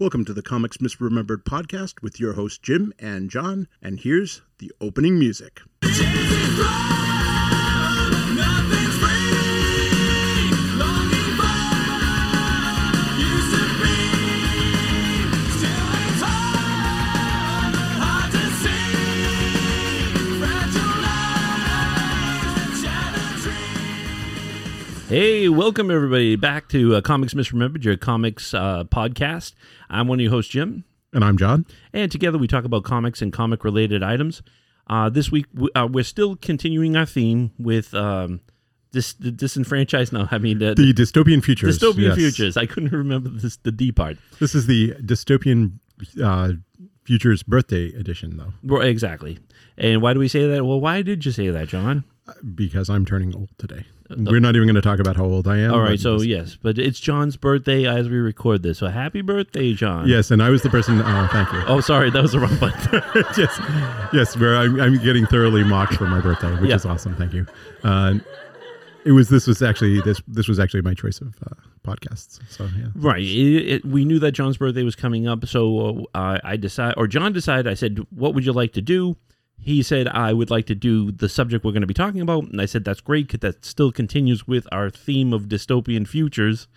Welcome to the Comics Misremembered podcast with your host Jim and John, and here's the opening music. Hey, welcome everybody back to uh, Comics Misremembered, your comics uh, podcast. I'm one of your hosts, Jim, And I'm John. and together we talk about comics and comic related items. Uh, this week w- uh, we're still continuing our theme with um, dis- the disenfranchised. No, I mean uh, The dystopian futures. dystopian yes. futures. I couldn't remember this the D part. This is the dystopian uh, futures birthday edition, though, Well, Exactly. And why do we say that? Well, why did you say that, John? Because I'm turning old today. We're not even going to talk about how old I am. Uh, All right, so yes, but it's John's birthday as we record this. So happy birthday, John. Yes, and I was the person. Oh, thank you. Oh, sorry, that was the wrong button. yes, yes. Where I'm, I'm getting thoroughly mocked for my birthday, which Yeah. is awesome. Thank you. Uh, it was. This was actually this. This was actually my choice of uh, podcasts. So yeah. Right. It, it, we knew that John's birthday was coming up, so uh, I decided, or John decided. I said, "What would you like to do?" He said, "I would like to do the subject we're going to be talking about," and I said, "That's great that still continues with our theme of dystopian futures."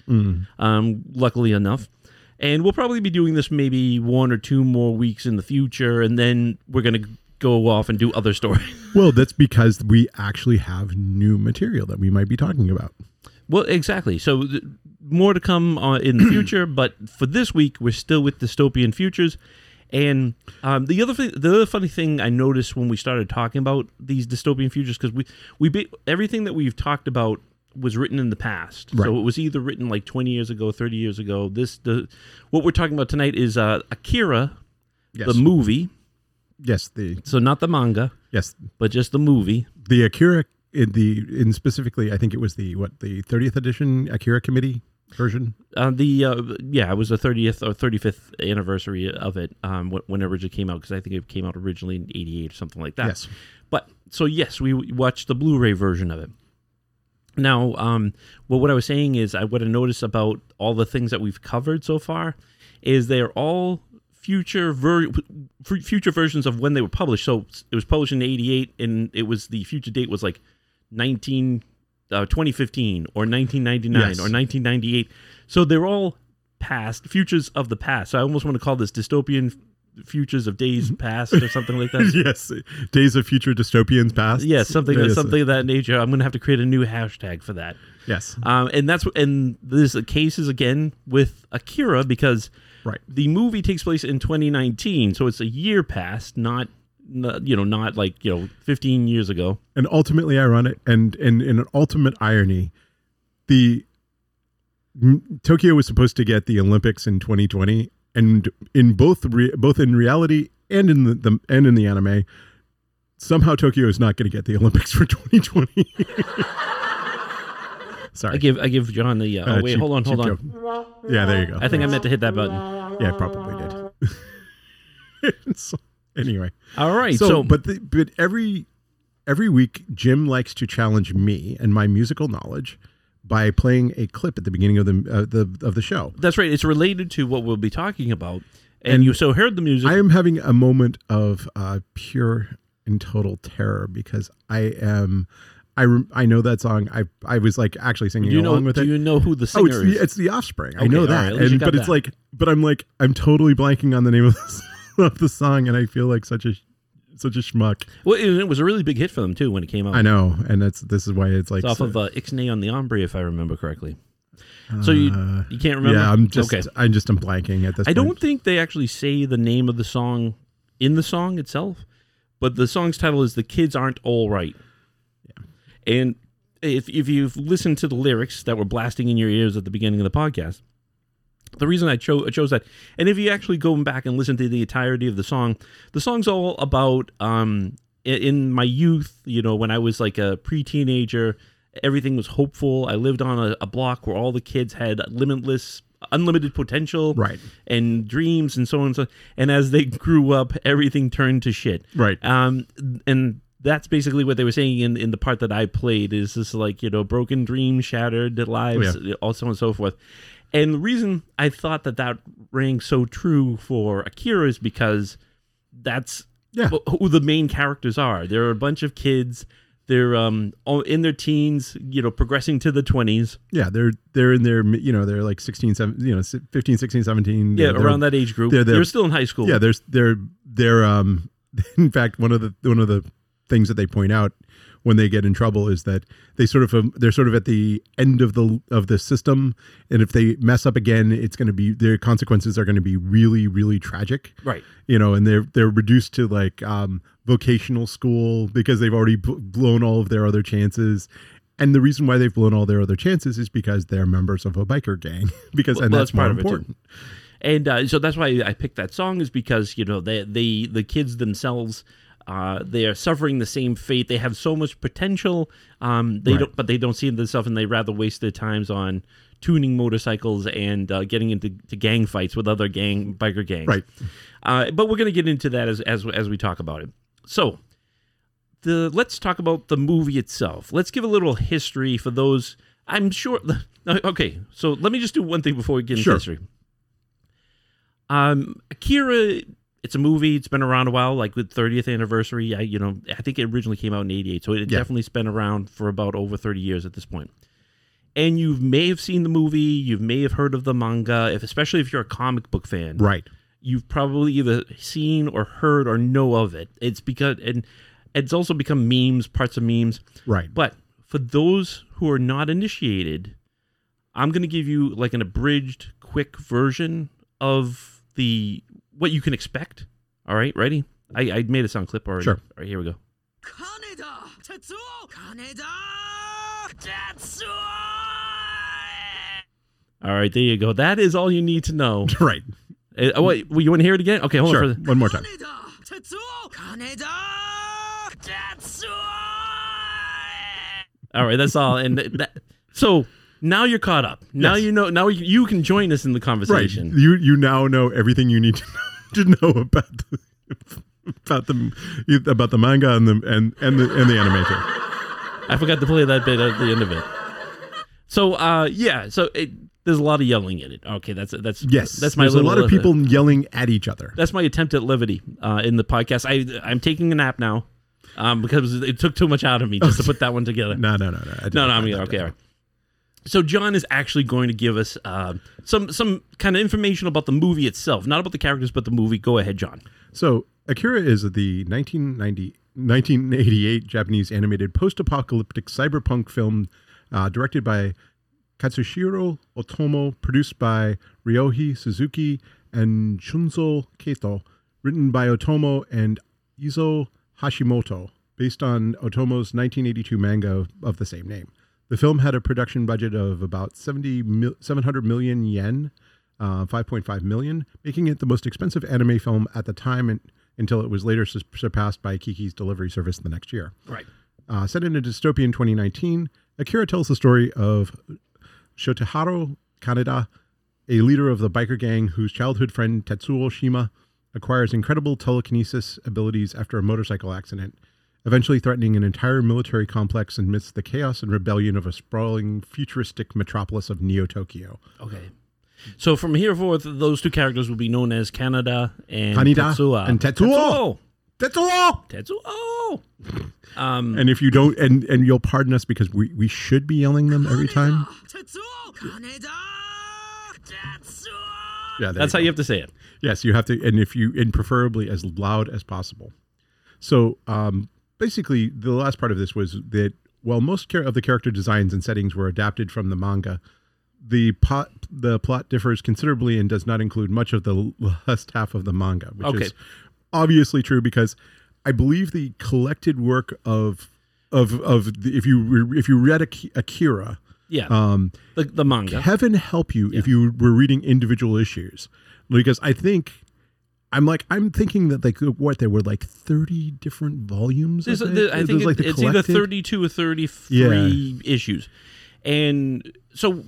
Um, luckily enough, and we'll probably be doing this maybe one or two more weeks in the future, and then we're going to go off and do other stories. Well, that's because we actually have new material that we might be talking about. Well, exactly. So th- more to come uh, in the future, but for this week, we're still with dystopian futures. And um, the other thing, the other funny thing I noticed when we started talking about these dystopian futures, because we we ba- everything that we've talked about was written in the past. Right. So it was either written like twenty years ago, thirty years ago. This the what we're talking about tonight is uh, Akira, Yes. the movie. yes. The So not the manga, yes. but just the movie. The Akira in the in specifically, I think it was the what the 30th edition Akira committee version. Uh, the uh, yeah, it was the 30th or 35th anniversary of it um, when it originally came out because I think it came out originally in '88 or something like that. Yes. But so yes, we watched the Blu-ray version of it. Now, um, well, what I was saying is, I what I noticed about all the things that we've covered so far is they are all future ver- future versions of when they were published. So it was published in '88, and it was the future date was like 19 uh, 2015 or 1999 Yes. or 1998. So they're all past futures of the past. So I almost want to call this dystopian futures of days past or something like that. yes. Days of Future Dystopians Past. Yeah, something Yes. something of that nature. I'm gonna have to create a new hashtag for that. Yes. Um, and that's and this case is again with Akira because Right. the movie takes place in 2019, so it's a year past, not you know not like you know 15 years ago. and ultimately ironic and and in an ultimate irony the Tokyo was supposed to get the Olympics in 2020 and in both re, both in reality and in the, the and in the anime somehow Tokyo is not going to get the Olympics for 2020 sorry I give I give John the uh, Uh, oh wait cheap- hold on hold on joke. yeah there you go I think I meant to hit that button. yeah probably did so, anyway All right, so, so, but the, but every every week Jim likes to challenge me and my musical knowledge by playing a clip at the beginning of the uh, the of the show. that's right. It's related to what we'll be talking about, and, And you so heard the music. I am having a moment of uh, pure and total terror because I am I rem- I know that song. I I was like actually singing you know? along with Do it. Do you know who the Oh, singer it's the is? it's the Offspring. I Okay, know that, right, at least you and but it's like, but I'm like, I'm totally blanking on the name of the, of the song, and I feel like such a such a schmuck. well, it, it was a really big hit for them too when it came out. I know, and that's this is why it's like It's off so- of uh, Ixnay on the Hombre, if I remember correctly. So you Uh, you can't remember? Yeah, I'm just okay. I'm just I'm blanking at this. I point. don't think they actually say the name of the song in the song itself, but the song's title is "The Kids Aren't All Right." Yeah, and if if you've listened to the lyrics that were blasting in your ears at the beginning of the podcast, the reason I chose chose that, and if you actually go back and listen to the entirety of the song, the song's all about um i- in my youth, you know, when I was like a pre-teenager, everything was hopeful. I lived on a, a block where all the kids had limitless, unlimited potential, Right. and dreams and so on and so. And as they grew up, everything turned to shit. Right. Um, and that's basically what they were saying in, in the part that I played is this like, you know, broken dreams, shattered lives, Oh, all so on and so forth. And the reason I thought that that rang so true for Akira is because that's Yeah. who the main characters are. They're a bunch of kids. They're um all in their teens, you know, progressing to the 20s. Yeah, they're they're in their you know they're like 16 17, you know 15 16 17 Yeah, around that age group. they're- They're, they're- still in high school. Yeah, there's they're they're um in fact one of the one of the things that they point out when they get in trouble is that they sort of um, they're sort of at the end of the of the system and if they mess up again it's going to be their consequences are going to be really really tragic Right. you know and they're they're reduced to like um vocational school because they've already b- blown all of their other chances and the reason why they've blown all their other chances is because they're members of a biker gang because and Well, that's, that's more part of it, too. important and uh, so that's why I picked that song is because you know they they the kids themselves uh, they are suffering the same fate. They have so much potential, um, they Right. don't, but they don't see themselves, and they rather waste their times on tuning motorcycles and uh, getting into to gang fights with other gang biker gangs. right Uh, but we're going to get into that as, as as we talk about it. So, the let's talk about the movie itself. Let's give a little history for those. I'm sure. Okay, so let me just do one thing before we get into Sure. history. Um, Akira, it's a movie. It's been around a while, like with 30th anniversary. I, you know, I think it originally came out in '88, so it Yeah. definitely's been around for about over 30 years at this point. And you may have seen the movie, you may have heard of the manga, if especially if you're a comic book fan right you've probably either seen or heard or know of it. It's because and it's also become memes, parts of memes. right But for those who are not initiated, I'm going to give you like an abridged, quick version of the what you can expect. All right, ready? I, I made a sound clip already. Sure. All right, here we go. Kaneda, Tetsuo! Kaneda, Tetsuo! All right, there you go. That is all you need to know. right. Uh, uh wait, you want to hear it again? Okay, hold sure. on. For the- One more time. Kaneda, Tetsuo! Kaneda, Tetsuo! All right, that's all. And that, so now you're caught up. Now Yes. you know. Now you, can join us in the conversation. Right. You you now know everything you need to know, to know about the about the about the manga and the and and the and the animation. I forgot to play that bit at the end of it. So, uh, yeah. So it, there's a lot of yelling in it. Okay, that's that's Yes, That's my There's a lot of uh, people yelling at each other. that's my attempt at levity uh, in the podcast. I I'm taking a nap now um, because it took too much out of me just to put that one together. No, no, no, no. No, no, I didn't- mean, okay. all right. So John is actually going to give us uh, some some kind of information about the movie itself, not about the characters, but the movie. Go ahead, John. So Akira is the 1990, 1988 Japanese animated post-apocalyptic cyberpunk film uh, directed by Katsuhiro Otomo, produced by Ryohei Suzuki and Shunzo Kato, written by Otomo and Izo Hashimoto, based on Otomo's 1982 manga of the same name. The film had a production budget of about 70 mil- 700 million yen, uh, 5.5 million, making it the most expensive anime film at the time and, until it was later sus- surpassed by Kiki's delivery service the next year. Right. Uh, set in a dystopian 2019, Akira tells the story of Shotoharu Kaneda, a leader of the biker gang whose childhood friend Tetsuo Shima acquires incredible telekinesis abilities after a motorcycle accident, eventually threatening an entire military complex amidst the chaos and rebellion of a sprawling, futuristic metropolis of Neo Tokyo. Okay. So from here forth, those two characters will be known as Canada and Kaneda Tetsuo. and Tetsuo. Tetsuo. Tetsuo. Um, and if you don't, and and you'll pardon us because we we should be yelling them every time. Tetsuo. Kaneda. Tetsuo. Yeah, that's you how you have to say it. Yes, you have to, and if you, and preferably as loud as possible. So um, basically, the last part of this was that while most of the character designs and settings were adapted from the manga, the plot the plot differs considerably and does not include much of the last half of the manga, which Okay. is obviously true because I believe the collected work of of of the, if you if you read Ak- Akira, Yeah. um, the, the manga. heaven help you if you were reading individual issues because i think i'm like i'm thinking that like what there were like 30 different volumes There's, of it? there- I It think was, like, the it's either 32 or 33 issues. And so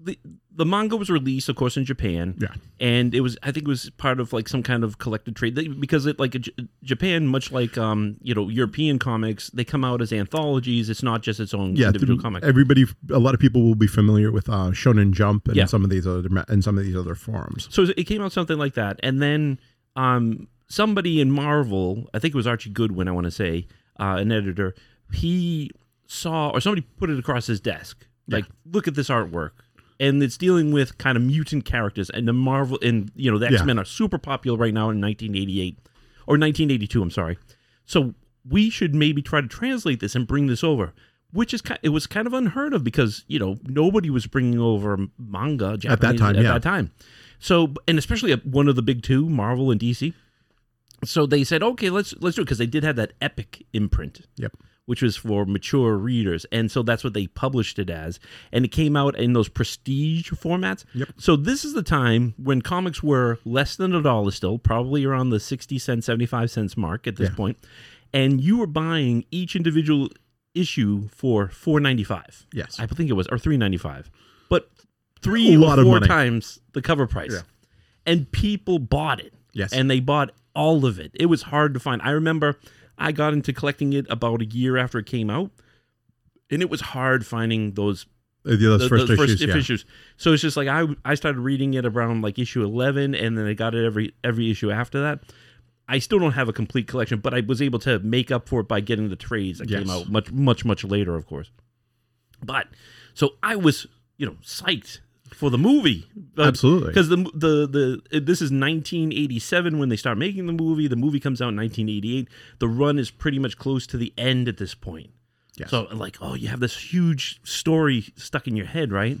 the the manga was released, of course, in Japan. Yeah. and it was I think it was part of like some kind of collected trade because it like Japan, much like um you know European comics, they come out as anthologies. It's not just its own yeah, individual comic. Everybody, a lot of people will be familiar with uh, Shonen Jump and Yeah. some of these other and some of these other forums. So it came out something like that, and then um, somebody in Marvel, I think it was Archie Goodwin, I want to say, uh, an editor, he saw or somebody put it across his desk, like, look at this artwork, and it's dealing with kind of mutant characters, and the Marvel and you know the X Men are super popular right now in 1988 or 1982. I'm sorry, so we should maybe try to translate this and bring this over. Which is kind, it was kind of unheard of because you know nobody was bringing over manga Japanese, at that time, At yeah. that time, so and especially at one of the big two, Marvel and DC. So they said, okay, let's let's do it because they did have that epic imprint, Yep. which was for mature readers, and so that's what they published it as, and it came out in those prestige formats. Yep. So this is the time when comics were less than a dollar still, probably around the sixty cent, seventy five cents mark at this Yeah. point, and you were buying each individual issue for four ninety five. Yes. I think it was or three ninety five, but three A or four times the cover price, Yeah. and people bought it. Yes. and they bought all of it. It was hard to find. I remember I got into collecting it about a year after it came out, and it was hard finding those Uh, those the- first those issues. yeah. issues. So it's just like I I started reading it around like issue eleven, and then I got it every every issue after that. I still don't have a complete collection, but I was able to make up for it by getting the trades that came out much much much later, of course. But so I was you know psyched for the movie, uh, Absolutely. because the the the this is 1987 when they start making the movie. The movie comes out in 1988. The run is pretty much close to the end at this point. Yes. So like, oh, you have this huge story stuck in your head, right?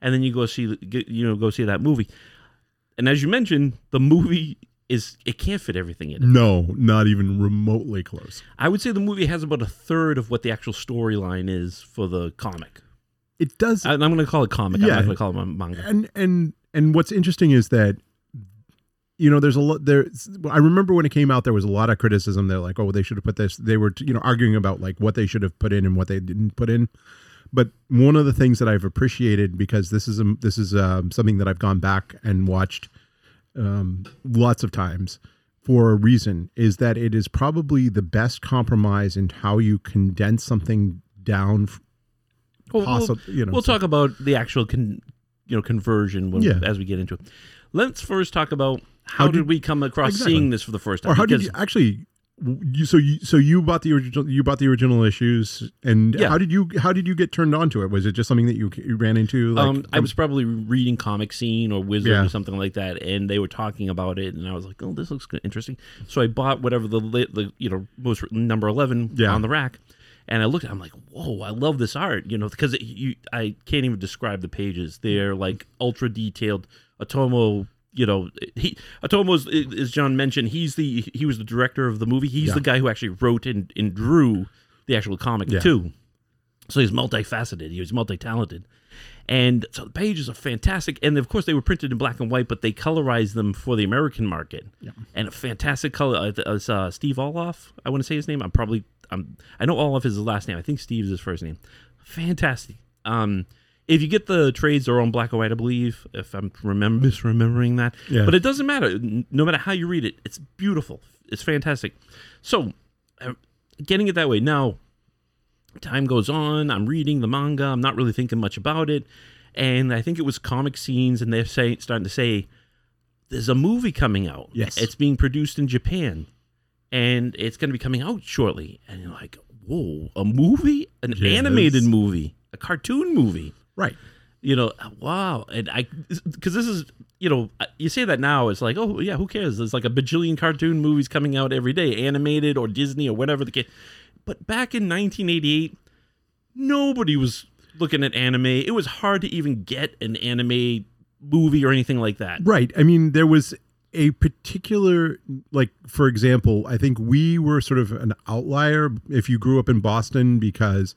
And then you go see, you know, go see that movie. And as you mentioned, the movie is it can't fit everything in it. No, not even remotely close. I would say the movie has about a third of what the actual storyline is for the comic. It does, I, I'm going to call it comic. Yeah, I'm not going to call it manga. and and and what's interesting is that you know there's a lot there i remember when it came out there was a lot of criticism they're like oh they should have put this they were you know arguing about like what they should have put in and what they didn't put in but one of the things that i've appreciated because this is a, this is um, something that i've gone back and watched um, lots of times for a reason is that it is probably the best compromise in how you condense something down Well, we'll- possible you know we'll talk about the actual con, you know conversion when, Yeah. as we get into it. Let's first talk about how, How did, did- we come across Exactly. seeing this for the first time. or how did you actually you so you so you bought the original you bought the original issues and Yeah. how did you how did you get turned on to it was it just something that you, you ran into like um, I was probably reading Comic Scene or Wizard Yeah. or something like that, and they were talking about it, and I was like, "Oh, this looks good- interesting." So I bought whatever the the you know most number eleven Yeah. on the rack, and I looked. at it, I'm like, "Whoa, I love this art!" You know, because you I can't even describe the pages. They're like ultra detailed. Otomo, you know, he Otomo's as John mentioned. He's the he was the director of the movie. He's Yeah. the guy who actually wrote and, and drew the actual comic Yeah. too. So he's multifaceted. He was multi-talented. And so the pages are fantastic. And of course, they were printed in black and white, but they colorized them for the American market. Yeah. And a fantastic color. Uh, it's, uh, Steve Oliff, I want to say his name. I'm probably, I'm, I know Oliff is his last name. I think Steve is his first name. Fantastic. Um, if you get the trades, they're on black and white, I believe, if I'm remember, misremembering that. Yeah. But it doesn't matter. No matter how you read it, it's beautiful. It's fantastic. So, uh, getting it that way. Now, time goes on i'm reading the manga i'm not really thinking much about it and i think it was comic scenes and they're saying starting to say there's a movie coming out Yes. it's being produced in japan and it's going to be coming out shortly and you're like whoa a movie an Yes. animated movie a cartoon movie right. You know wow. And i because this is you know you say that now it's like oh yeah who cares? There's like a bajillion cartoon movies coming out every day animated or disney or whatever the case. But back in 1988 nobody was looking at anime. It was hard to even get an anime movie or anything like that. Right. I mean there was a particular like for example i think we were sort of an outlier if you grew up in boston because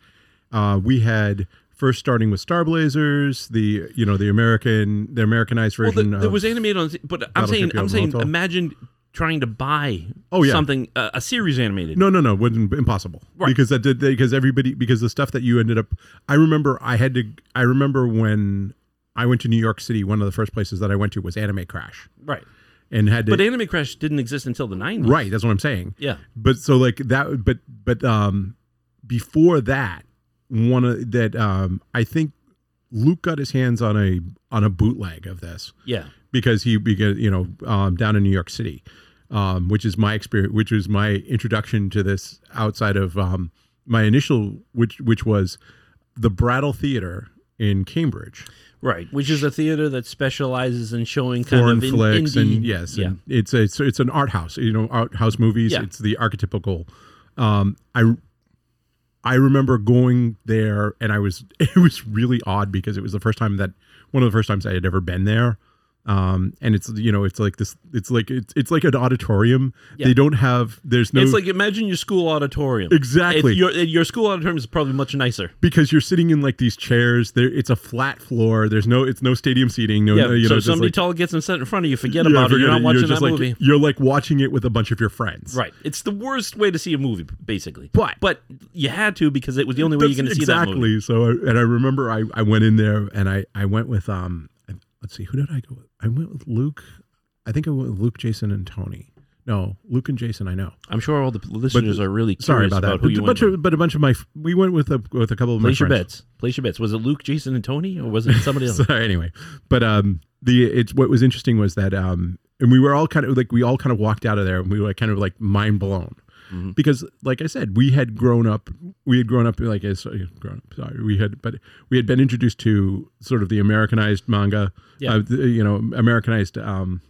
uh, we had first starting with star blazers the you know the american the americanized well version the, of it was animated on but i'm saying i'm saying imagine trying to buy Oh, yeah. something uh, a series animated No, no, no, it wasn't impossible. Right. Because that did because everybody because the stuff that you ended up I remember I had to I remember when I went to New York City, one of the first places that I went to was Anime Crash, Right. and had to. But Anime Crash didn't exist until the 90s. right, that's what I'm saying. Yeah. But so like that, but but um, before that, one of that um, I think Luke got his hands on a on a bootleg of this Yeah. because he because you know um, down in New York City, um, which is my experience, which was my introduction to this outside of um, my initial, which which was the Brattle Theater in Cambridge, Right. Which is a theater that specializes in showing kind foreign of in, flicks, indie. and yes, Yeah. and it's a, it's it's an art house, you know, art house movies. Yeah. It's the archetypical. Um, I I remember going there, and I was it was really odd because it was the first time that one of the first times I had ever been there. Um, and it's you know it's like this it's like it's it's like an auditorium. Yeah. They don't have there's no It's like imagine your school auditorium. Exactly. Your your school auditorium is probably much nicer. because you're sitting in like these chairs. There it's a flat floor. There's no it's no stadium seating. No, Yeah. no, you so know, somebody like, tall gets and set in front of you forget yeah, about forget it you're not watching just that like movie. you're like watching it with a bunch of your friends. Right. It's the worst way to see a movie, basically. But- but you had to because it was the only way you're going to see that movie. exactly. So, I, and I remember I, I went in there and I, I went with um, let's see, who did I go with? I went with Luke. I think I went with Luke, Jason, and Tony. No, Luke and Jason. I know. I'm sure all the listeners are really curious Sorry about that. who But a went bunch with. of, but a bunch of my we went with a with a couple of Place my your friends. bets. Place your bets. Was it Luke, Jason, and Tony, or was it somebody else? So anyway, but um, the it's what was interesting was that um, and we were all kind of like we all kind of walked out of there and we were kind of like mind blown Mhm. because like I said, we had grown up, we had grown up like as grown up. Sorry, we had, but we had been introduced to sort of the Americanized manga, Yeah. uh, you know, Americanized um,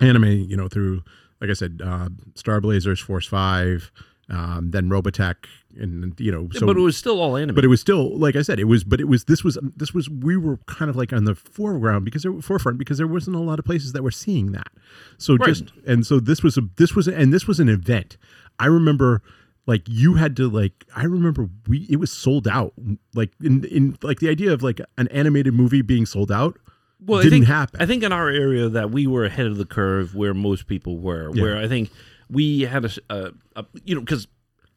anime, you know, through like I said, uh, Star Blazers, Force Five, um, then Robotech, and you know, so but it was still all anime. but it was still like I said, it was but it was this was this was we were kind of like on the foreground because there forefront because there wasn't a lot of places that were seeing that. So Right. just and so this was a this was a, and this was an event. I remember like you had to like I remember we it was sold out like in in like the idea of like an animated movie being sold out well, didn't I think, happen. I think in our area that we were ahead of the curve where most people were. Yeah. Where I think we had a you know, because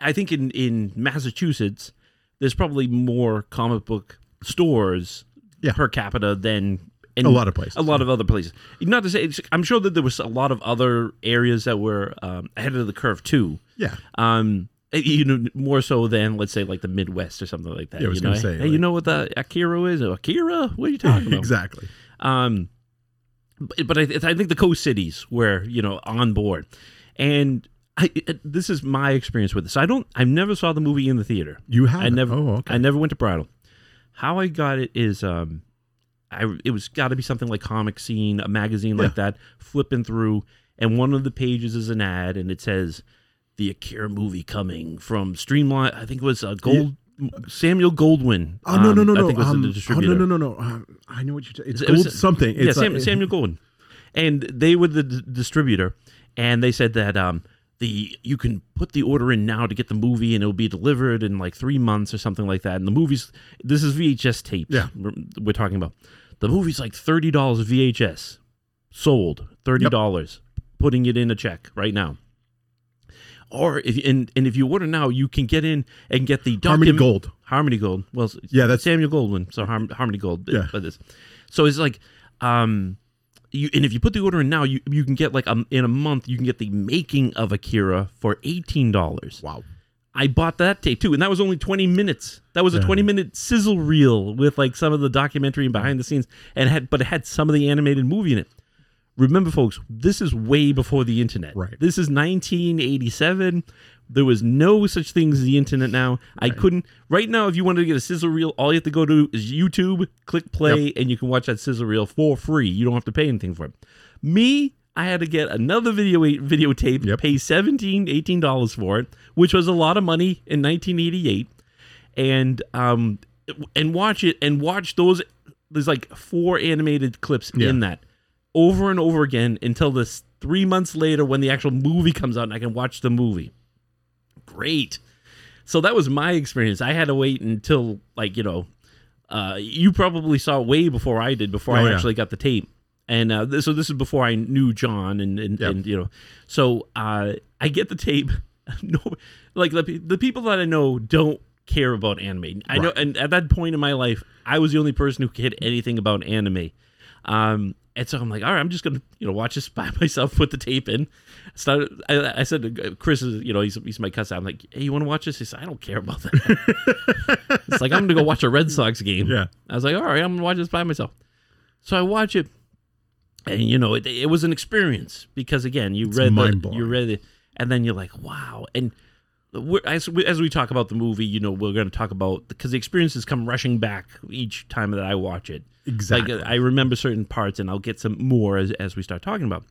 I think in in Massachusetts there's probably more comic book stores Yeah. per capita than A lot of places. A lot of other places. Not to say, it's- I'm sure that there was a lot of other areas that were um, ahead of the curve too. yeah Um, eh, you know, more so than let's say like the Midwest or something like that. Yeah, I was you know? gonna say, hey, you know what the Akira is? Akira? What are you talking about? exactly Um, but, but I, I think the coast cities were you know on board, and I, this is my experience with this. I don't. I never saw the movie in the theater. you have I never. oh okay I never went to Brattle. How I got it is, um, I it was got to be something like Comic Scene, a magazine like that. Flipping through, and one of the pages is an ad, and it says the Akira movie coming from Streamline. I think it was uh, Gold. Samuel Goldwyn. oh no no um, no I no was um, the oh, no no no no um, I know what you're t- it's It was- gold something yeah, it's Sam, Samuel Goldwyn, and they were the d- distributor, and they said that um the you can put the order in now to get the movie, and it'll be delivered in like three months or something like that. And the movie's this is VHS tapes. Yeah. we're, we're talking about. The movie's like thirty dollars VHS, sold thirty dollars. Putting it in a check right now. Or if and, and if you order now, you can get in and get the Harmony Gold Harmony Gold. Well, Yeah, that's- Samuel Goldwyn. So Harm, Harmony Gold. Yeah. So it's like, um, you and if you put the order in now, you you can get like um in a month you can get the making of Akira for eighteen dollars. wow I bought that tape too, and that was only twenty minutes. That was a Yeah. twenty minute sizzle reel with like some of the documentary and behind the scenes, and had but it had some of the animated movie in it. Remember, folks, this is way before the internet. Right. This is 1987. There was no such thing as the internet now. I couldn't. Right now, if you wanted to get a sizzle reel, all you have to go to is YouTube, click play, and you can watch that sizzle reel for free. You don't have to pay anything for it. Me, I had to get another video videotape, Yep. pay 17 $18 for it, which was a lot of money in 1988 and um and watch it and watch those there's like four animated clips Yeah. in that over and over again until this three months later when the actual movie comes out and I can watch the movie. Great. So that was my experience. I had to wait until like, you know, uh you probably saw it way before I did before Oh, I yeah. actually got the tape. And uh, this, so this is before I knew John and and, Yep. and you know. So uh I get the tape no like the, the people that I know don't care about anime. I know, and at that point in my life, I was the only person who cared anything about anime. Um, and so I'm like, all right, I'm just gonna, you know, watch this by myself. Put the tape in. Started. I, I said, to Chris is, you know, he's he's my cousin. I'm like, hey, you want to watch this? He said, I don't care about that. it's like I'm gonna go watch a Red Sox game. Yeah. I was like, all right, I'm gonna watch this by myself. So I watch it, and you know, it, it was an experience because again, you read the, you read it, and then you're like, wow. And we're, as we, as we talk about the movie, you know, we're going to talk about because the experiences come rushing back each time that I watch it. Uh, exactly. Like I remember certain parts, and I'll get some more as as we start talking about.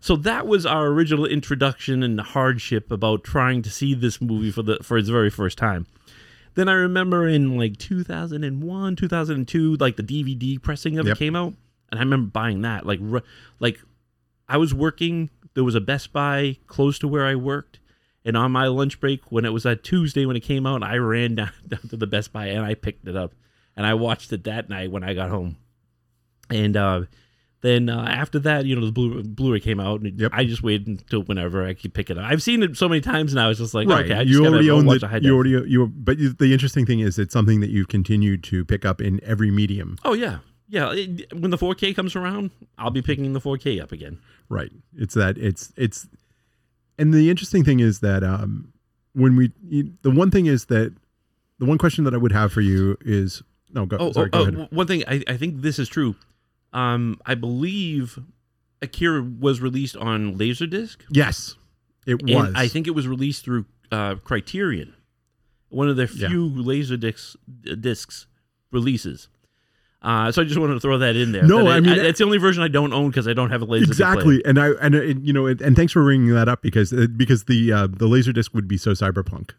So that was our original introduction and the hardship about trying to see this movie for the for its very first time. Then I remember in like 2001, 2002, like the DVD pressing of Yep. it came out, and I remember buying that. Like, like I was working. There was a Best Buy close to where I worked, and on my lunch break when it was that Tuesday when it came out, I ran down, down to the Best Buy and I picked it up, and I watched it that night when I got home. And uh, then uh, after that, you know, the Blu- Blu-ray came out, and Yep. I just waited until whenever I could pick it up. I've seen it so many times now. It's just like, right. okay, you already own the, the you already you but you, the interesting thing is it's something that you've continued to pick up in every medium. Oh yeah, yeah. it- when the 4K comes around, I'll be picking the 4K up again. Right. It's that it's it's and the interesting thing is that um when we you, the one thing is that the one question that I would have for you is no go Oh, sorry oh, go oh, one thing I, I think this is true. Um, I believe Akira was released on Laserdisc, Yes. It and was. I think it was released through uh, Criterion, one of their Yeah. few Laserdiscs discs releases. Uh, so I just wanted to throw that in there. No, That I mean- it's the only version I don't own because I don't have a Laserdisc. player. exactly and I and uh, you know and thanks for bringing that up because uh, because the uh, the laser disc would be so cyberpunk.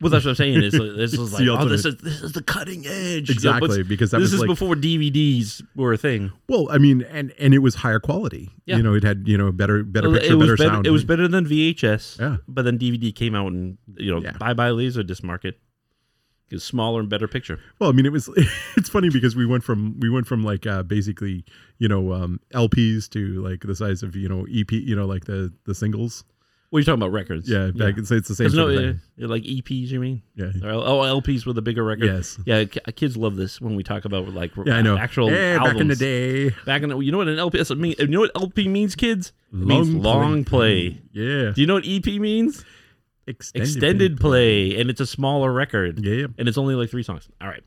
Well, that's what I'm saying. Is this is like, oh, this is this is the cutting edge. Exactly because that this was is like before DVDs were a thing. well I mean and and it was higher quality. Yeah. You know it had you know better better Well, picture it was better better, sound. It was better than VHS. Yeah. But then DVD came out and you know, Yeah. bye bye Laserdisc market. It's smaller and better picture. Well, I mean, it was. It's funny because we went from we went from like uh, basically you know um, LPs to like the size of you know EP, you know like the the singles. What are you talking about records? Yeah, back, It's, it's the same no, sort of uh, thing. like EPs, you mean? Yeah, Or, oh, LPs with a bigger record. yes, Yeah, ki- kids love this when we talk about like yeah, I know. actual hey, albums. back in the day, Back in the, you know what an LP is? mean? You know what LP means, kids? It means Long long play. play. yeah, Do you know what EP means? extended, Extended play, and it's a smaller record, Yeah. and it's only like three songs. All right,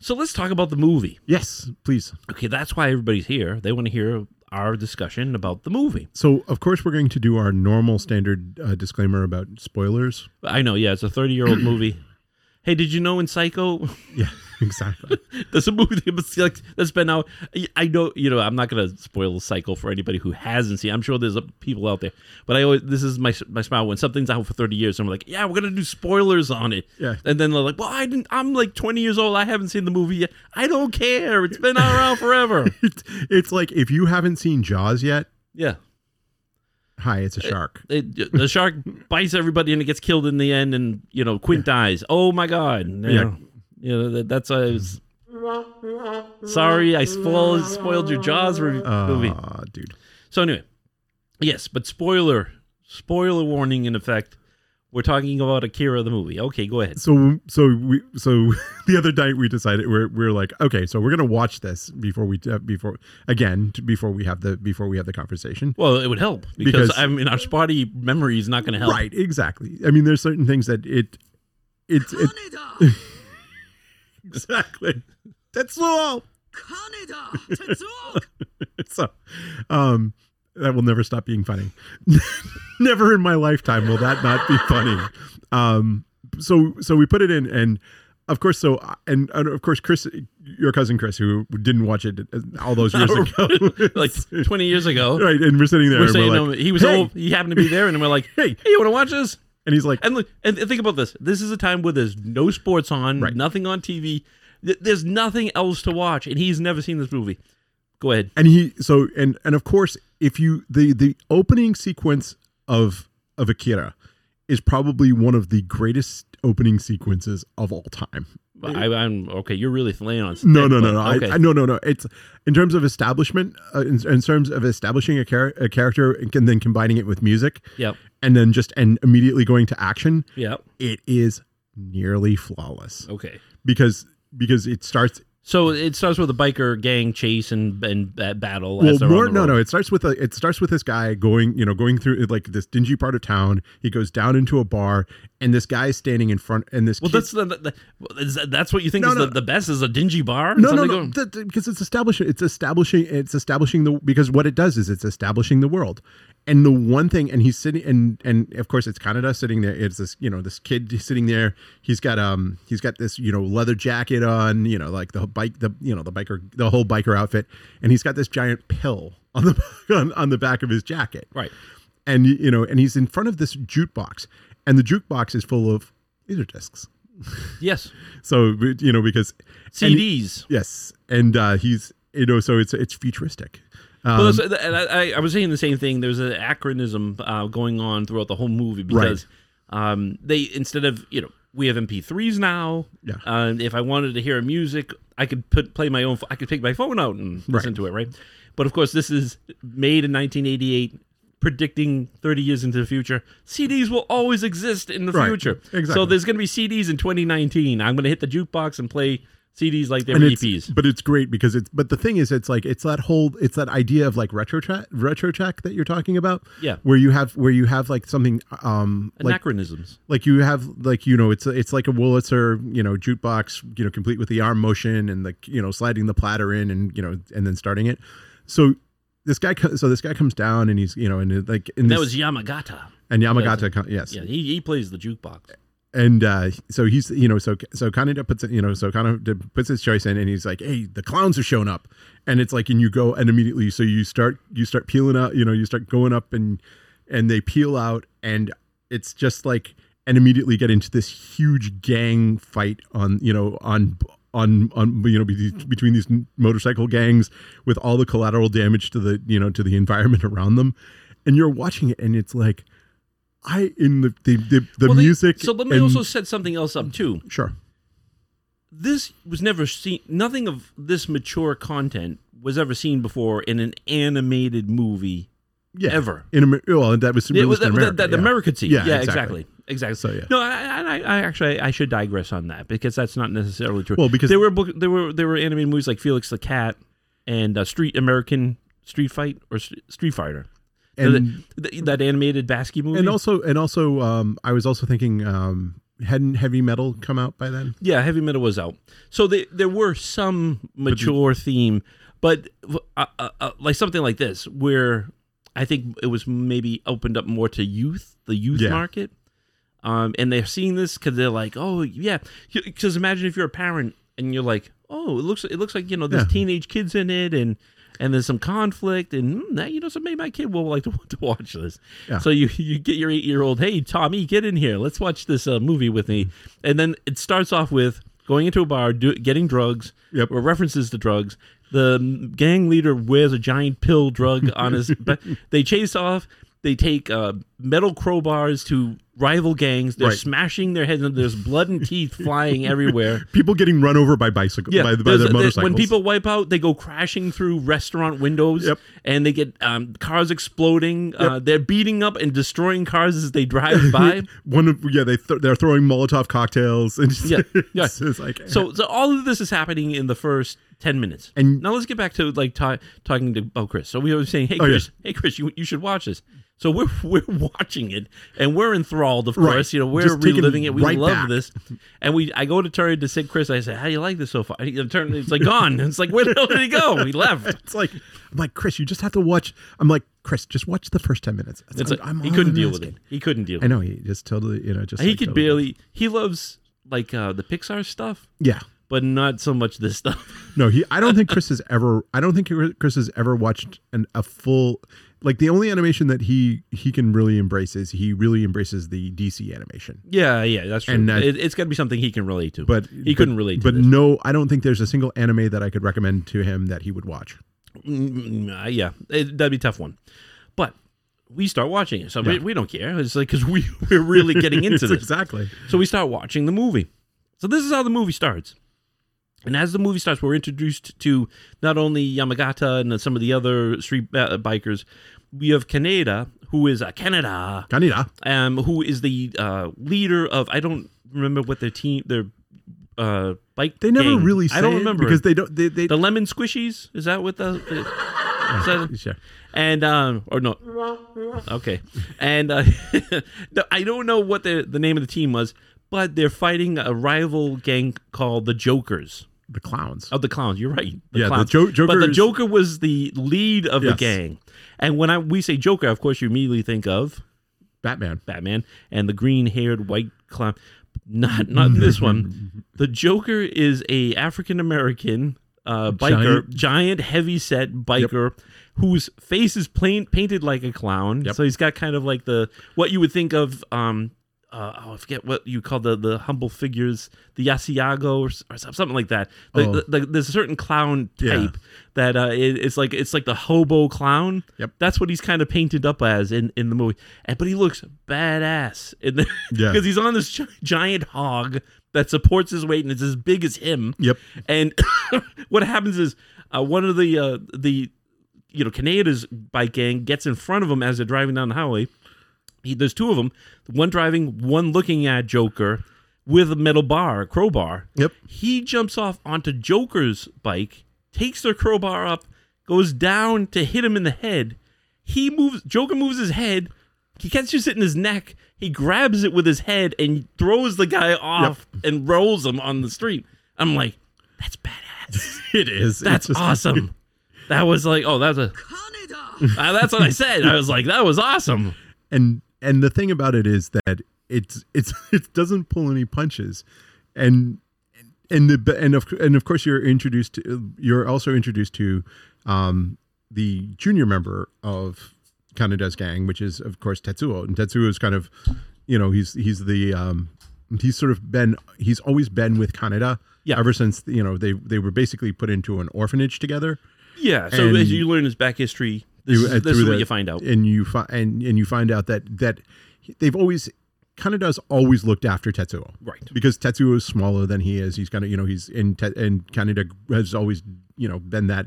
so let's talk about the movie. Yes, please. Okay, that's why everybody's here. They want to hear our discussion about the movie. So, of course, we're going to do our normal standard uh, disclaimer about spoilers. I know, yeah, it's a 30 year old movie. Hey, did you know in Psycho, Yeah, exactly. there's a movie that's been out. I know, you know, I'm not gonna spoil Psycho for anybody who hasn't seen. I'm sure there's people out there, but I always this is my my smile when something's out for 30 years. I'm like, yeah, we're gonna do spoilers on it. Yeah. and then they're like, well, I didn't. I'm like 20 years old. I haven't seen the movie yet. I don't care. It's been around forever. it's, it's like if you haven't seen Jaws yet, Yeah. Hi, it's a shark. It, the shark bites everybody and it gets killed in the end, and you know Quint dies. Oh my god! You Yeah. know, you know that, that's I was sorry I spoiled spoiled your Jaws re- movie. Ah, dude. So anyway, yes, but spoiler spoiler warning in effect. We're talking about Akira the movie. Okay, go ahead. So so we so the other night we decided we're we're like okay, so we're gonna watch this before we uh, before again before we have the before we have the conversation. Well, it would help because, because I mean our spotty memory is not gonna help. Right, exactly. I mean, there's certain things that it it's it, exactly. That's all. so, um, that will never stop being funny never in my lifetime will that not be funny um so so we put it in and of course so and, and of course chris your cousin chris who didn't watch it all those years ago like 20 years ago. right and we're sitting there We're and saying we're um, like, he was "Hey!" old. He happened to be there, and we're like, Hey. "Hey, you want to watch this?" and he's like And look, and think about this. This is a time where there's no sports on, Right. nothing on TV. There's nothing else to watch, and he's never seen this movie. Go ahead. and he so and and of course if you the the opening sequence of of akira is probably one of the greatest opening sequences of all time I, I'm okay. You're really laying on. no no no no Okay. I, I no no no it's in terms of establishment uh, in, in terms of establishing a, char- a character and then combining it with music Yep. and then just and immediately going to action Yep. it is nearly flawless Okay. because because it starts So it starts with a biker gang chase and and ba- battle. well as more no no it starts with a it starts with this guy going you know going through like this dingy part of town he goes down into a bar and this guy is standing in front and this Well, kid- that's the, the, the- is that- that's what you think No, is no. the, the best is a dingy bar. no no no going- because it's establishing it's establishing it's establishing the because what it does is it's establishing the world and the one thing and he's sitting and and of course it's Kaneda sitting there it's this you know this kid sitting there he's got um he's got this you know leather jacket on you know like the bike the you know the biker the whole biker outfit and he's got this giant pill on the on, on the back of his jacket Right. and you know and he's in front of this jukebox and the jukebox is full of laser discs Yes. so you know because and- CDs. Yes, and uh, he's you know so it's it's futuristic. Um, well, that's- and I, I, was saying the same thing. There's an acronism uh, going on throughout the whole movie because um, they instead of you know we have MP3s now. Yeah. Uh, if I wanted to hear music, I could put play my own. I could take my phone out and listen Right. to it. Right. But of course, this is made in 1988. Predicting 30 years into the future, CDs will always exist in the Right. future. Exactly. So there's going to be CDs in 2019. I'm going to hit the jukebox and play CDs like they're EPs. but it's great because it's but the thing is it's like it's that whole it's that idea of like retro track retro track that you're talking about Yeah. where you have where you have like something um like Anachronisms. like you have like you know it's it's like a Wurlitzer you know jukebox you know complete with the arm motion and like you know sliding the platter in and you know and then starting it so this guy so this guy comes down and he's you know and like in That this, was Yamagata. and Yamagata co- yes Yeah, he, he plays the jukebox. and uh, so he's you know so so Kaneda puts you know so Kaneda puts his choice in and he's like hey the clowns are showing up and it's like and you go and immediately so you start you start peeling out you know you start going up and and they peel out and it's just like and immediately get into this huge gang fight on you know on on on you know be- between these motorcycle gangs with all the collateral damage to the you know to the environment around them and you're watching it and it's like I in the the the, the Well, they- music so let me and- also set something else up too. Sure. This was never seen. Nothing of this mature content was ever seen before in an animated movie Yeah. ever. In Amer- well, that was It was that, America. that, that yeah. American scene. Yeah, Yeah, exactly. exactly. Exactly. So, yeah. No, I, I, I actually I should digress on that because that's not necessarily true. Well, because- there were book, there were there were animated movies like Felix the Cat and uh, Street American Street Fight or St- Street Fighter. And Th- th- that animated Bakshi movie. and also and also um I was also thinking um hadn't heavy metal come out by then? Yeah, heavy metal was out. So they, there were some mature theme, but uh, uh, uh, like something like this, where I think it was maybe opened up more to youth, the youth Yeah. market. Um, and they're seeing this because they're like, oh yeah, because imagine if you're a parent and you're like, oh, it looks it looks like you know there's Yeah. teenage kids in it and and there's some conflict and mm, that, you know so maybe my kid will like to, to watch this. Yeah. So you you get your eight year old, hey Tommy, get in here, let's watch this uh, movie with me, and then it starts off with going into a bar, do, getting drugs, Yep. or references to drugs. The gang leader wears a giant pill drug on his. but they chase off. They take uh, metal crowbars to rival gangs. They're Right. smashing their heads, and there's blood and teeth flying everywhere. People getting run over by bicycle by, by their motorcycles. when people wipe out, they go crashing through restaurant windows, Yep. and they get um, cars exploding. Uh, they're beating up and destroying cars as they drive by. one of yeah they th- they're throwing Molotov cocktails and just, Yeah, yeah. it's, it's like So, so all of this is happening in the first ten minutes. And- now let's get back to like ta- talking to oh Chris. So we were saying, hey Oh, yeah. Chris, hey Chris, you you should watch this. So we're we're watching it and we're enthralled. Of Right. course, you know we're Just reliving it. We right love back. this, and we I go to turn to say Chris. I say, how do you like this so far? He turned. It's like gone. It's like where the hell did he go? He left. it's like I'm like Chris, you just have to watch. I'm like Chris, just watch the first ten minutes. It's It's like, like, he couldn't deal with it. He couldn't deal. With it. I know he just totally you know just. He like, could totally- barely. He loves like uh, the Pixar stuff, yeah. But not so much this stuff. No, he. I don't think Chris has ever. I don't think Chris has ever watched an a full. Like the only animation that he he can really embrace is he really embraces the DC animation. yeah, yeah, that's true. And that- it, it's got to be something he can relate to. But he but- couldn't relate. to But this. no, I don't think there's a single anime that I could recommend to him that he would watch. Mm, uh, yeah, it, that'd be a tough one. But we start watching it, so we, Yeah. we don't care. It's like because we we're really getting into this, exactly. so we start watching the movie. So this is how the movie starts. And as the movie starts, we're introduced to not only Yamagata and some of the other street uh, bikers. We have Kaneda, who is a Canada, Kaneda. um, who is the uh, leader of I don't remember what their team their uh bike. They never gang- really say I don't remember because they don't. They, they the lemon squishies. Is that what the? the that- Sure. and um or no okay and uh i don't know what the the name of the team was but they're fighting a rival gang called the jokers the clowns. Oh, the clowns. You're right. The Yeah, the clowns. Jo- But Joker the is- Joker was the lead of the gang. And when I we say Joker, of course, you immediately think of Batman. Batman and the green-haired white clown. Not not this one. The Joker is a African American uh, biker, Giant- giant, heavy-set biker. Whose face is plain, painted like a clown, Yep. so he's got kind of like the what you would think of. Um, uh, oh, I forget what you call the the humble figures, the Asiago or, or something like that. The, Oh. the, the, there's a certain clown Yeah. type that uh, it, it's like it's like the hobo clown. Yep. That's what he's kind of painted up as in, in the movie. And but he looks badass in the Yeah. because he's on this gi- giant hog that supports his weight and it's as big as him. Yep. And what happens is uh, one of the uh, the you know Kaneda's bike gang gets in front of him as they're driving down the highway. He, there's two of them, one driving, one looking at Joker with a metal bar, a crowbar. Yep. He jumps off onto Joker's bike, takes their crowbar up, goes down to hit him in the head. He moves. Joker moves his head. He catches it in his neck. He grabs it with his head and throws the guy off and rolls him on the street. I'm like, that's badass. It is. That's It's just- awesome. That was like, oh, that's a. Uh, that's what I said. I was like, that was awesome. and and the thing about it is that it's it's it doesn't pull any punches and and the and of and of course you're introduced to you're also introduced to um the junior member of Kanada's gang which is of course Tetsuo and Tetsuo is kind of you know he's he's the um he's sort of been he's always been with Kanada Yeah. ever since you know they they were basically put into an orphanage together Yeah. So And- as you learn his back history, this, you- is, uh, this is what you find out. and you find and, and you find out that that they've always Kanada's always looked after Tetsuo Right. because Tetsuo is smaller than he is. He's kind of you know he's in te- and Canada has always you know been that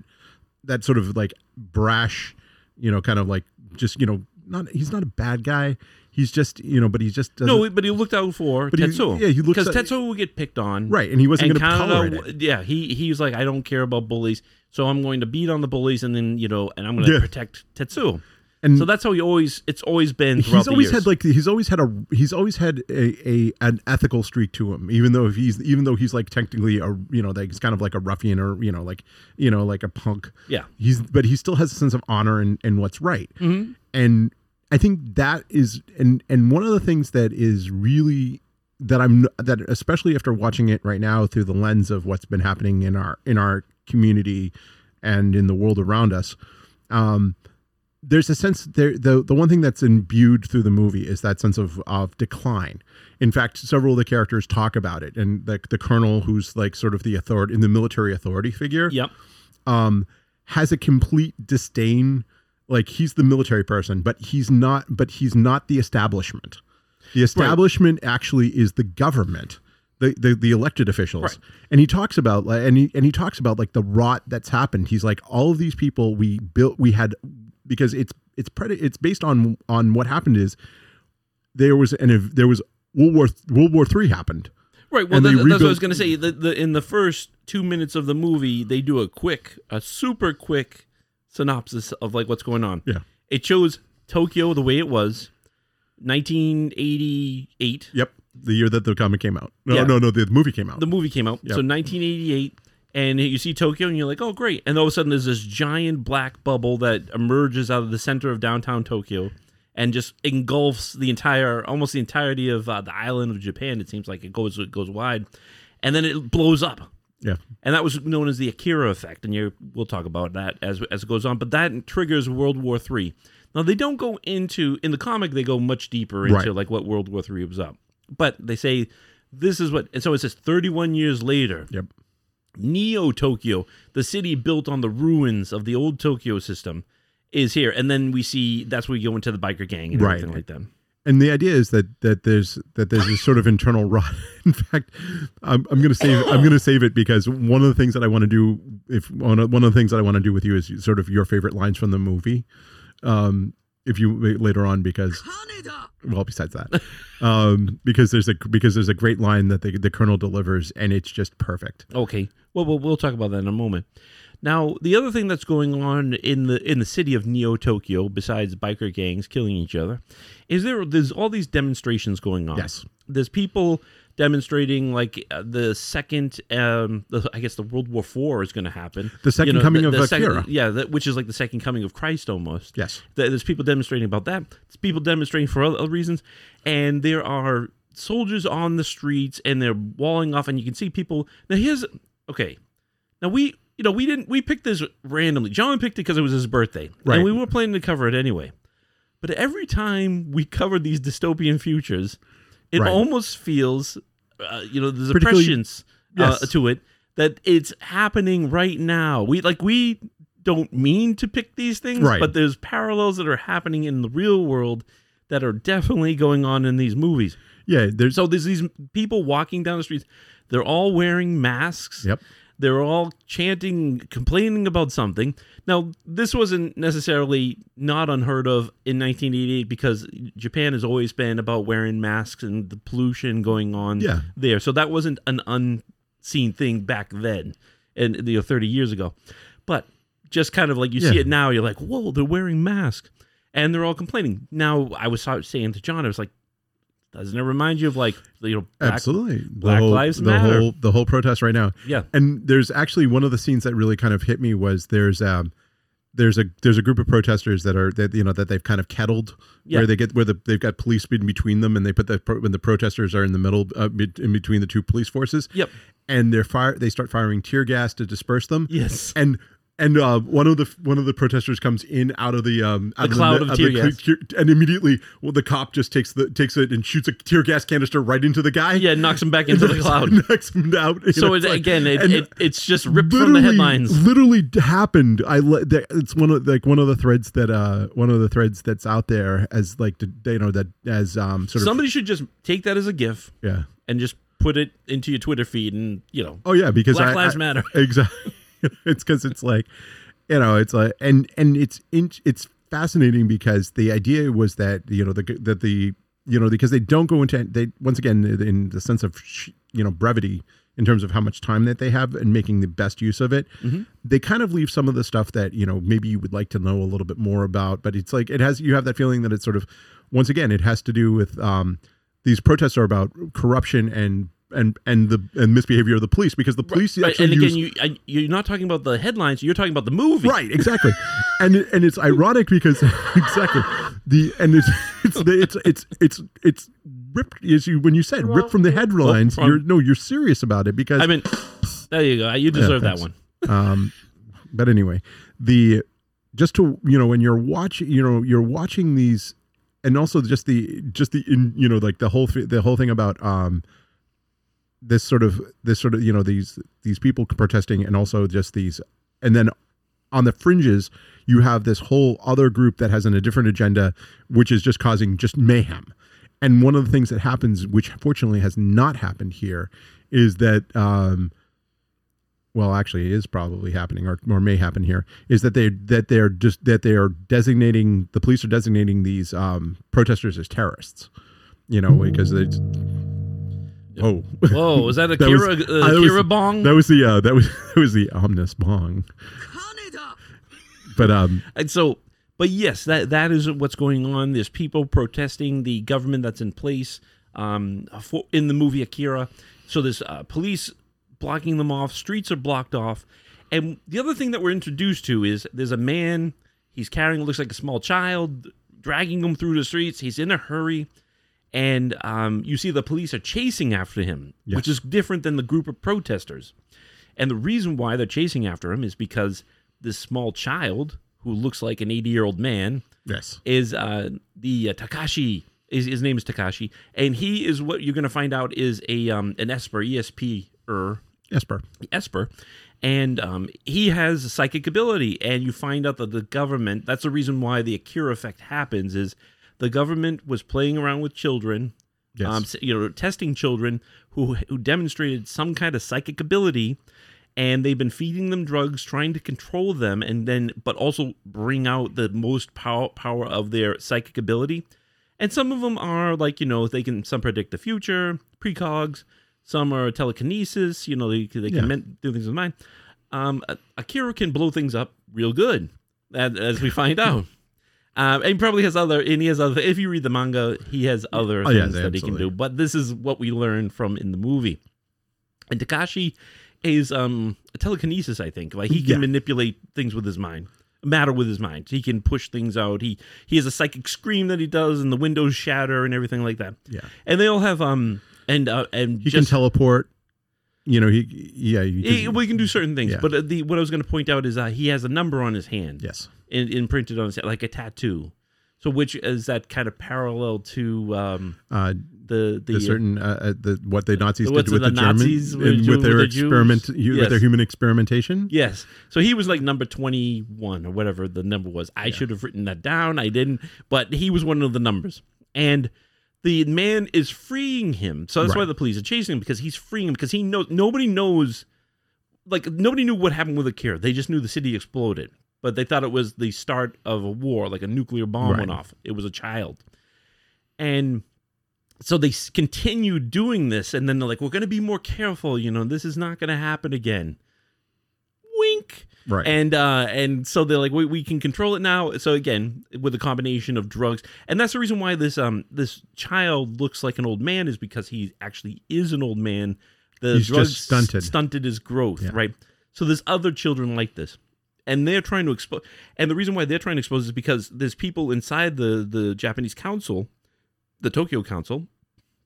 that sort of like brash, you know, kind of like just you know not he's not a bad guy. He's just you know, but he just No, but he looked out for But he- Tetsuo. yeah, he looks because Tetsuo would get picked on. right, and he wasn't going to tolerate it. yeah, he he was like, I don't care about bullies, so I'm going to beat on the bullies, and then you know, and I'm going to Yeah. protect Tetsuo. And So that's how he always. It's always been. Throughout he's the always had like he's always had a he's always had a, a an ethical streak to him even though if he's even though he's like technically a you know like he's kind of like a ruffian or you know like you know like a punk Yeah. he's but he still has a sense of honor and, and what's right Mhm. and i think that is and and one of the things that is really that i'm that especially after watching it right now through the lens of what's been happening in our in our community and in the world around us um there's a sense there the the one thing that's imbued through the movie is that sense of of decline. In fact, several of the characters talk about it, and the the colonel, who's like sort of the authority in the military authority figure, Yep. um, has a complete disdain. Like he's the military person, but he's not. But he's not the establishment. The establishment actually is the government. The, the, the elected officials Right. and he talks about like and he and he talks about like the rot that's happened he's like all of these people we built we had because it's it's pred- it's based on on what happened is there was an there was World War World War Three happened Right. Well, And that, they that's what I was going to say. The, the, in the first two minutes of the movie, they do a quick, a super quick synopsis of like what's going on. Yeah. It shows Tokyo the way it was, 1988. yep the year that the comic came out no Yeah. no no the movie came out The movie came out. Yep. So 1988. And you see Tokyo, and you're like, "Oh, great!" And all of a sudden, there's this giant black bubble that emerges out of the center of downtown Tokyo, and just engulfs the entire, almost the entirety of uh, the island of Japan. It seems like it goes it goes wide, and then it blows up. yeah and that was known as the Akira effect. And you we'll talk about that as as it goes on. But that triggers World War Three. Now they don't go into in the comic; they go much deeper into Right. like what World War Three was up. But they say this is what, and so it says 31 years later, yep Neo Tokyo, the city built on the ruins of the old Tokyo system, is here. And then we see that's where you go into the biker gang and Right. everything like that. and the idea is that that there's that there's this sort of internal rot. In fact, I'm, I'm gonna save I'm gonna save it because one of the things that I want to do if one of, one of the things that I want to do with you is sort of your favorite lines from the movie. Um, if you wait later on because well besides that um because there's a because there's a great line that the, the colonel delivers and it's just perfect Okay. Well, we'll we'll talk about that in a moment. Now, the other thing that's going on in the in the city of Neo Tokyo, besides biker gangs killing each other, is there there's all these demonstrations going on. Yes. There's people demonstrating like uh, the second, um, the, I guess the World War Four is going to happen. The second coming of second- Akira. yeah, that, which is like the second coming of Christ almost. yes Th- There's people demonstrating about that. There's people demonstrating for other reasons, and there are soldiers on the streets, and they're walling off, and you can see people. Now here's okay. Now we, you know, we didn't we picked this randomly. Jon picked it because it was his birthday, Right. and we were planning to cover it anyway. But every time we cover these dystopian futures, it Right. almost feels, uh, you know, there's a prescience uh, to it that it's happening right now. We like we don't mean to pick these things, Right. but there's parallels that are happening in the real world that are definitely going on in these movies. yeah there's So there's these people walking down the streets. They're all wearing masks. Yep. They're all chanting, complaining about something. Now, this wasn't necessarily not unheard of in 1988 because Japan has always been about wearing masks and the pollution going on Yeah. there. So that wasn't an unseen thing back then, and you know, 30 years ago. But just kind of like you see it now, you're like, whoa, they're wearing masks, and they're all complaining. Now, I was saying to Jon, I was like, doesn't it remind you of like you know black, absolutely the Black whole, Lives the Matter. whole the whole protest right now Yeah. and there's actually one of the scenes that really kind of hit me was there's um there's a there's a group of protesters that are that you know that they've kind of kettled Yeah. where they get where the, they've got police in between them and they put the when the protesters are in the middle uh, in between the two police forces Yep. and they're fire they start firing tear gas to disperse them Yes. and and uh, one of the one of the protesters comes in out of the um out The cloud the, of tear gas. and immediately well the cop just takes the takes it and shoots a tear gas canister right into the guy Yeah, knocks him back into the cloud. knocks him out So it, like- again, it, it, it's just ripped from the headlines. Literally happened. I it's one of like one of the threads that uh one of the threads that's out there as like you know that as um sort of Somebody should just take that as a GIF yeah. and just put it into your Twitter feed, and you know, Oh yeah, because Black I, Lives I- Matter. Exactly. it's because it's like you know it's like and and it's in, it's fascinating because the idea was that you know the that the you know because they don't go into they once again in the sense of you know brevity in terms of how much time that they have and making the best use of it they kind of leave some of the stuff that you know maybe you would like to know a little bit more about but it's like it has you have that feeling that it's sort of once again it has to do with um these protests are about corruption and and and the and misbehavior of the police because the police Right, actually and again, use, you I, you're not talking about the headlines. You're talking about the movie. Right, exactly, and and it's ironic because exactly the and it's it's the, it's it's it's it's ripped as you when you said ripped from the headlines. from- You're no, you're serious about it because I mean, there you go. You deserve that one. um, but anyway, the just to you know when you're watching, you know, you're watching these, and also just the just the in you know like the whole th- the whole thing about um this sort of this sort of you know these these people protesting and also just these and then on the fringes you have this whole other group that has an, a different agenda which is just causing just mayhem. And one of the things that happens which fortunately has not happened here is that um well actually is probably happening or, or may happen here is that they that they're just that they are designating the police are designating these um protesters as terrorists you know because it's oh Whoa, was that That was- Akira, I uh, was- Bong? that was the uh that was that was the ominous bong 金だ but um And so, but yes, that that is what's going on. There's people protesting the government that's in place um, for, in the movie Akira. So there's uh, police blocking them off. Streets are blocked off. And the other thing that we're introduced to is there's a man. He's carrying looks like a small child, dragging him through the streets. He's in a hurry. And um, you see the police are chasing after him, Yes. which is different than the group of protesters. And the reason why they're chasing after him is because this small child, who looks like an 80 year old man, yes is uh, the uh, Takashi. His, his name is Takashi, and he is what you're going to find out is a um, an Esper, ESP er Esper Esper, and um, he has a psychic ability. And you find out that the government. That's the reason why the Akira effect happens. The government was playing around with children yes um, you know, testing children who who demonstrated some kind of psychic ability, and they've been feeding them drugs, trying to control them, and then but also bring out the most power power of their psychic ability. And some of them are like you know they can some predict the future, precogs. Some are telekinesis. You know they they can Yeah. men- do things with mind. Um, Akira can blow things up real good, as, as we find out. Um, and he probably has other, and he has other. If you read the manga, he has other Oh, yeah, things that he can do. But this is what we learned from in the movie. And Takashi is um a telekinesis, I think. Like he can Yeah. manipulate things with his mind, matter with his mind. He can push things out. He he has a psychic scream that he does, and the windows shatter and everything like that. Yeah. And they all have um and uh, and He just, can teleport. You know, he yeah. He, well, he can do certain things, Yeah. but the what I was going to point out is uh, he has a number on his hand, yes. In, imprinted on his like a tattoo. So which is that kind of parallel to um, Uh, the the, the certain uh, uh, the what the Nazis What's did with the, the Germans Nazis were and with their the experiment hu- with their human experimentation. Yes. So he was like number 21 or whatever the number was. I should have written that down. I didn't. But he was one of the numbers. And the man is freeing him. So that's why the police are chasing him because he's freeing him because he knows nobody knows like nobody knew what happened with Akira. They just knew the city exploded. But they thought it was the start of a war, like a nuclear bomb Right. went off. It was a child. And so they s- continue doing this and then they're like we're going to be more careful, you know, this is not going to happen again. Wink Right. and uh and so they're like we, we can control it now so again with a combination of drugs and that's the reason why this um this child looks like an old man is because he actually is an old man the He's just drugs stunted. stunted his growth Yeah. right so there's other children like this and they're trying to expose and the reason why they're trying to expose is because there's people inside the the japanese council the tokyo council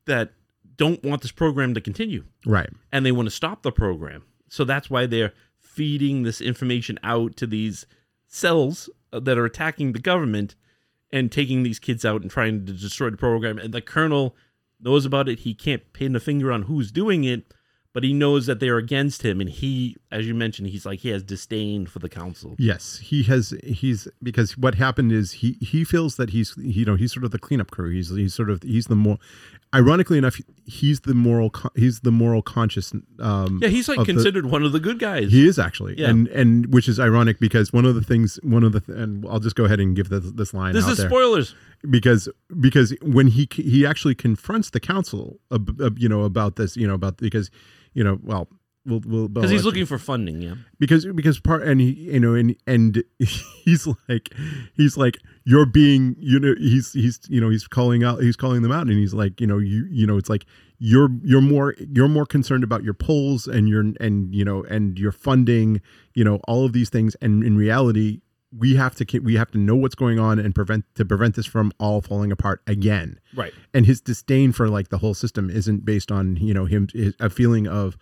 that don't want this program to continue right. and they want to stop the program. So that's why they're feeding this information out to these cells that are attacking the government and taking these kids out and trying to destroy the program. And the colonel knows about it. He can't pin a finger on who's doing it, but he knows that they're against him. And he, as you mentioned, he's like he has disdain for the council. Yes, he has. He's because what happened is he he feels that he's you know he's sort of the cleanup crew. He's he's sort of he's the more. Ironically enough, he's the moral. He's the moral conscious. Um, Yeah, he's like of the- considered one of the good guys. He is actually, Yeah. and and which is ironic because one of the things, one of the, and I'll just go ahead and give this, this line this is there spoilers. because because when he he actually confronts the council, ab- ab- you know, about this, you know, about because, you know, well, we'll we'll Because he's looking for funding, yeah. because because part and he you know and and he's like he's like you're being you know he's he's you know he's calling out he's calling them out and he's like you know you you know it's like you're you're more you're more concerned about your polls and your and you know and your funding you know all of these things and in reality we have to we have to know what's going on and prevent to prevent this from all falling apart again Right. and his disdain for like the whole system isn't based on you know him his, a feeling of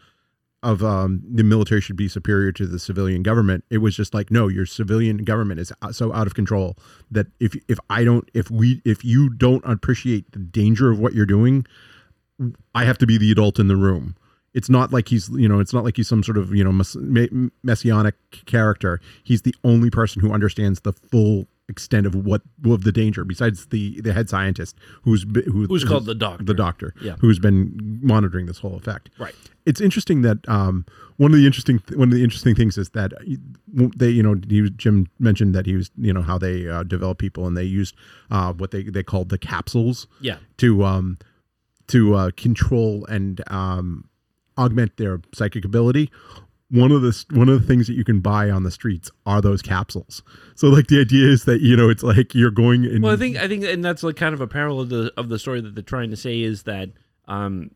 of um, the military should be superior to the civilian government. It was just like, no, your civilian government is so out of control that if if I don't, if we, if you don't appreciate the danger of what you're doing, I have to be the adult in the room. It's not like he's, you know, it's not like he's some sort of, you know, mess- messianic character. He's the only person who understands the full extent of what of the danger, besides the the head scientist who's who, Who's called the doctor. the doctor, Yeah. who's been monitoring this whole effect Right. it's interesting that um, one of the interesting one of the interesting things is that they you know he, was- Jim mentioned that he was you know how they uh, develop people and they used uh, what they they called the capsules Yeah. to um, to uh, control and um, augment their psychic ability. One of the one of the things that you can buy on the streets are those capsules. So like the idea is that you know it's like you're going and Well, I think I think, and that's like kind of a parallel of the of the story that they're trying to say is that um,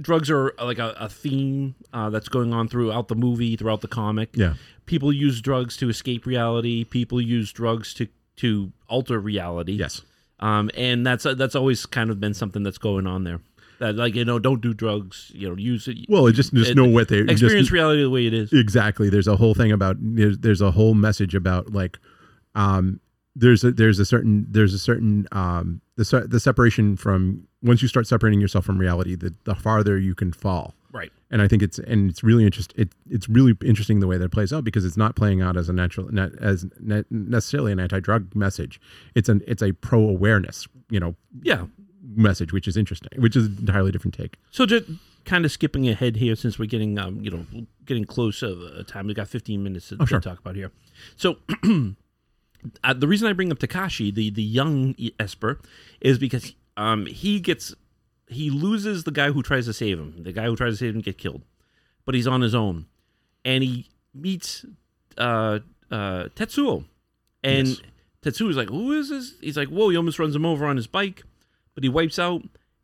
drugs are like a, a theme uh, that's going on throughout the movie, throughout the comic. yeah people use drugs to escape reality. People use drugs to to alter reality. yes Um, and that's that's always kind of been something that's going on there. That like you know, don't do drugs. You know, use it. well just just know what they experience just, reality the way it is. exactly there's a whole thing about there's, there's a whole message about like um there's a there's a certain there's a certain um the the separation from once you start separating yourself from reality the, the farther you can fall Right. and i think it's and it's really interesting. it, it's really interesting the way that it plays out because it's not playing out as a natural not as ne- necessarily an anti-drug message it's an it's a pro-awareness you know Yeah. Message which is interesting which is an entirely different take So just kind of skipping ahead here, since we're getting um, you know getting close to the time. We got 15 minutes to, Oh, sure. to talk about here. So uh, the reason I bring up Takashi, the the young Esper, is because um he gets he loses the guy who tries to save him. The guy who tries to save him get killed, but he's on his own, and he meets uh uh Tetsuo, and Yes. Tetsuo's like, "Who is this?" He's like, "Whoa!" He almost runs him over on his bike, but he wipes out,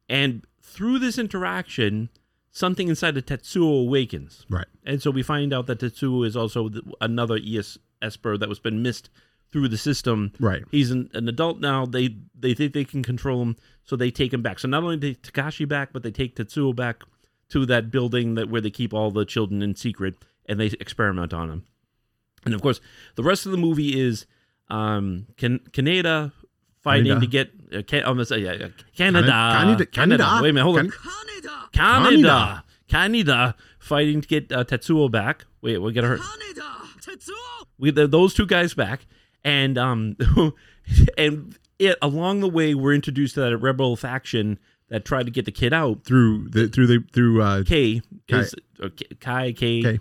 and through this interaction, something inside of Tetsuo awakens. Right. And so we find out that Tetsuo is also another ES Esper that was been missed through the system. Right. He's an, an adult now. They they think they can control him, so they take him back. So not only take Takashi back, but they take Tetsuo back to that building that where they keep all the children in secret, and they experiment on him. And of course, the rest of the movie is um, Kan- Kaneda fighting Kaneda. to get uh, Can- I'm gonna say, yeah, yeah, Canada, Kaneda- Kaneda. Wait a minute, hold on. Kan- Kaneda! Canada. Canada fighting to get uh, Tetsuo back. Wait, we get her. Kaneda! Tetsuo! We get those two guys back, and um, and it along the way we're introduced to that rebel faction that tried to get the kid out. Through the through the through uh K Kai. is or K- Kai K. K.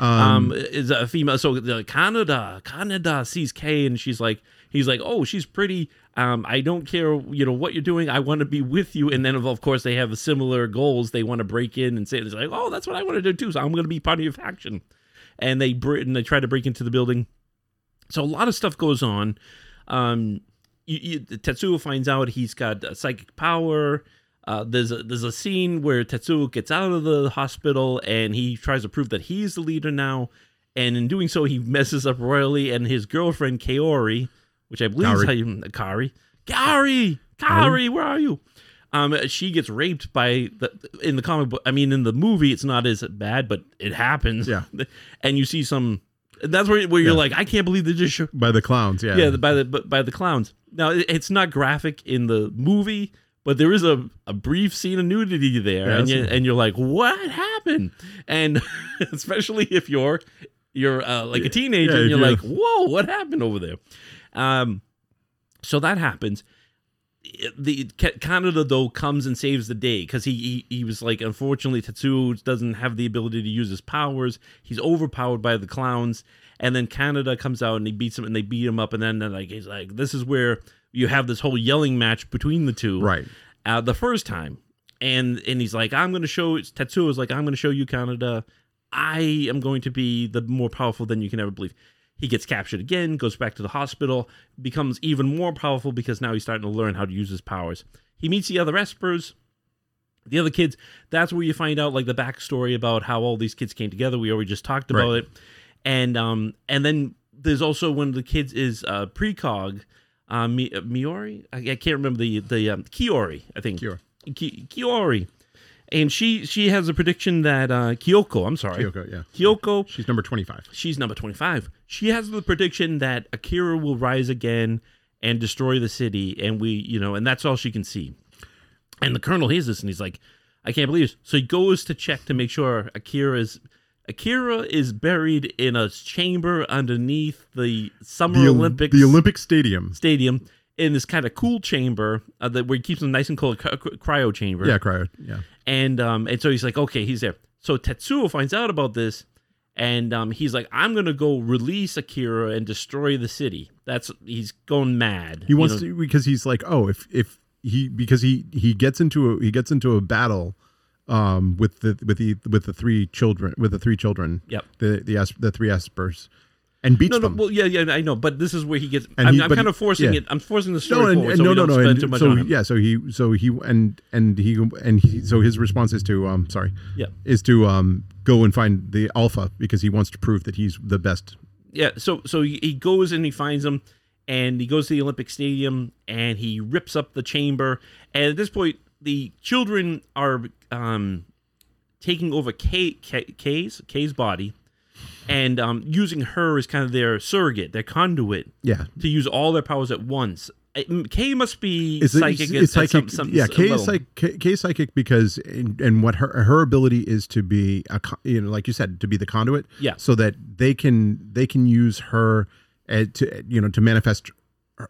Um, is a female. So the Canada, Canada sees Kei, and she's like, he's like, oh, she's pretty. Um, I don't care, you know, what you're doing. I want to be with you. And then, of course, they have similar goals. They want to break in and say, it's like, oh, that's what I want to do too. So I'm going to be part of your faction. And they and they try to break into the building. So a lot of stuff goes on. Um, you, you, Tetsuo finds out he's got uh, psychic power. Uh, there's a, there's a scene where Tetsuo gets out of the hospital and he tries to prove that he's the leader now, and in doing so, he messes up royally. And his girlfriend Kaori, which I believe is Kaori. how you Kari, Kari, Kari, where are you? Um, she gets raped by the in the comic book. I mean, in the movie, it's not as bad, but it happens. Yeah. and you see some. That's where where you're Yeah. like, I can't believe they just. Show, by the clowns. Yeah. yeah, the- by the by- the clowns. Now it's not graphic in the movie, but there is a, a brief scene of nudity there, and you, and you're like, what happened? And especially if you're you're uh, like a teenager, yeah, and you're yeah. like, whoa, what happened over there? Um, so that happens. The Canada though comes and saves the day because he, he he was like unfortunately Tetsuo doesn't have the ability to use his powers. He's overpowered by the clowns, and then Canada comes out and he beats him and they beat him up, and then like he's like this is where you have this whole yelling match between the two, Right. uh, the first time, and and he's like, I'm going to show Tetsuo is like, I'm going to show you Canada. I am going to be the more powerful than you can ever believe. He gets captured again, goes back to the hospital, becomes even more powerful because now he's starting to learn how to use his powers. He meets the other Espers, the other kids. That's where you find out like the backstory about how all these kids came together. We already just talked about Right. it, and um and then there's also one of the kids is uh precog, uh, Mi- uh, Miori. I, I can't remember the the um, Kiori. I think Kiori. Ki- Kiori, and she she has a prediction that uh, Kyoko. I'm sorry, Kyoko, yeah. Kyoko. She's number 25. She's number 25. She has the prediction that Akira will rise again and destroy the city, and we, you know, and that's all she can see. And the colonel hears this, and he's like, "I can't believe this." So he goes to check to make sure Akira is. Akira is buried in a chamber underneath the Summer The, Olympics the Olympic Stadium. stadium in this kind of cool chamber uh, that where he keeps them nice and cold, cry- cryo chamber. Yeah, cryo. Yeah. And um and so he's like, okay, he's there. So Tetsuo finds out about this, and um he's like, I'm gonna go release Akira and destroy the city. That's he's going mad. He you wants know? to because he's like, oh, if if he because he he gets into a he gets into a battle um with the with the with the three children with the three children. Yep. The the the three espers and beats No, no, them. well, yeah, yeah, I know, but this is where he gets. And I'm, he- I'm but kind of forcing yeah. it. I'm forcing the story no, and, forward and so no, no, no, and so him. yeah, so he, so he, and and he, and he, so his response is to, um, sorry, Yeah. is to um go and find the alpha because he wants to prove that he's the best. yeah so so he goes and he finds them and he goes to the olympic stadium and he rips up the chamber and at this point the children are um taking over Kei, Kei, Kei's Kei's body and um using her as kind of their surrogate their conduit Yeah, to use all their powers at once Uh, Kei must be Is psychic it's, it's psychic. some, some yeah, Kei is, psych, Kei, Kei is psychic because and, and what her her ability is to be a you know like you said to be the conduit. Yeah. So that they can they can use her uh, to you know to manifest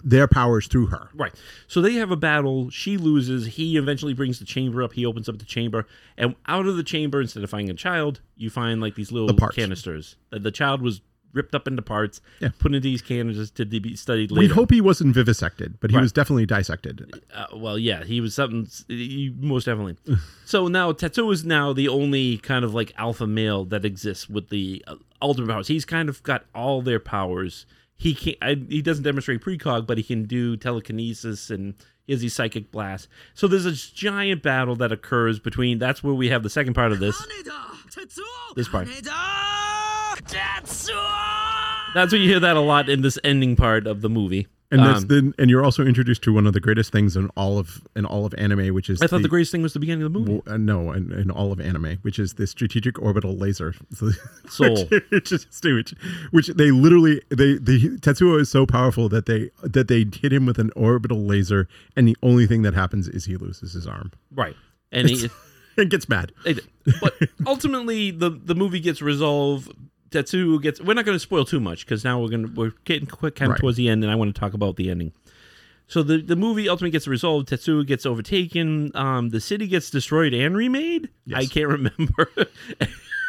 their powers through her. Right. So they have a battle. She loses. He eventually brings the chamber up. He opens up the chamber, and out of the chamber, instead of finding a child, you find like these little The canisters. The, the child was ripped up into parts, Yeah. put into these canisters to be studied later. We hope he wasn't vivisected, but he Right. was definitely dissected. Uh, well, yeah, he was something. He, most definitely. so now Tetsuo is now the only kind of like alpha male that exists with the uh, ultimate powers. He's kind of got all their powers he can I, he doesn't demonstrate precog, but he can do telekinesis and is he psychic blast. So there's this giant battle that occurs between. That's where we have the second part of this. This part. That's where you hear that a lot in this ending part of the movie. And that's Um, then, and you're also introduced to one of the greatest things in all of in all of anime, which is I thought the, greatest thing was the beginning of the movie. Uh, no, in, in all of anime, which is the strategic orbital laser, So- Soul. which, which is which, which they literally they the Tetsuo is so powerful that they that they hit him with an orbital laser, and the only thing that happens is he loses his arm Right. And he. and gets mad. Did. But ultimately, the the movie gets resolved. Tetsuo gets. We're not going to spoil too much because now we're going to we're getting quick kind of Right. towards the end, and I want to talk about the ending. So the the movie ultimately gets resolved. Tetsuo gets overtaken. Um, the city gets destroyed and remade. Yes. I can't remember.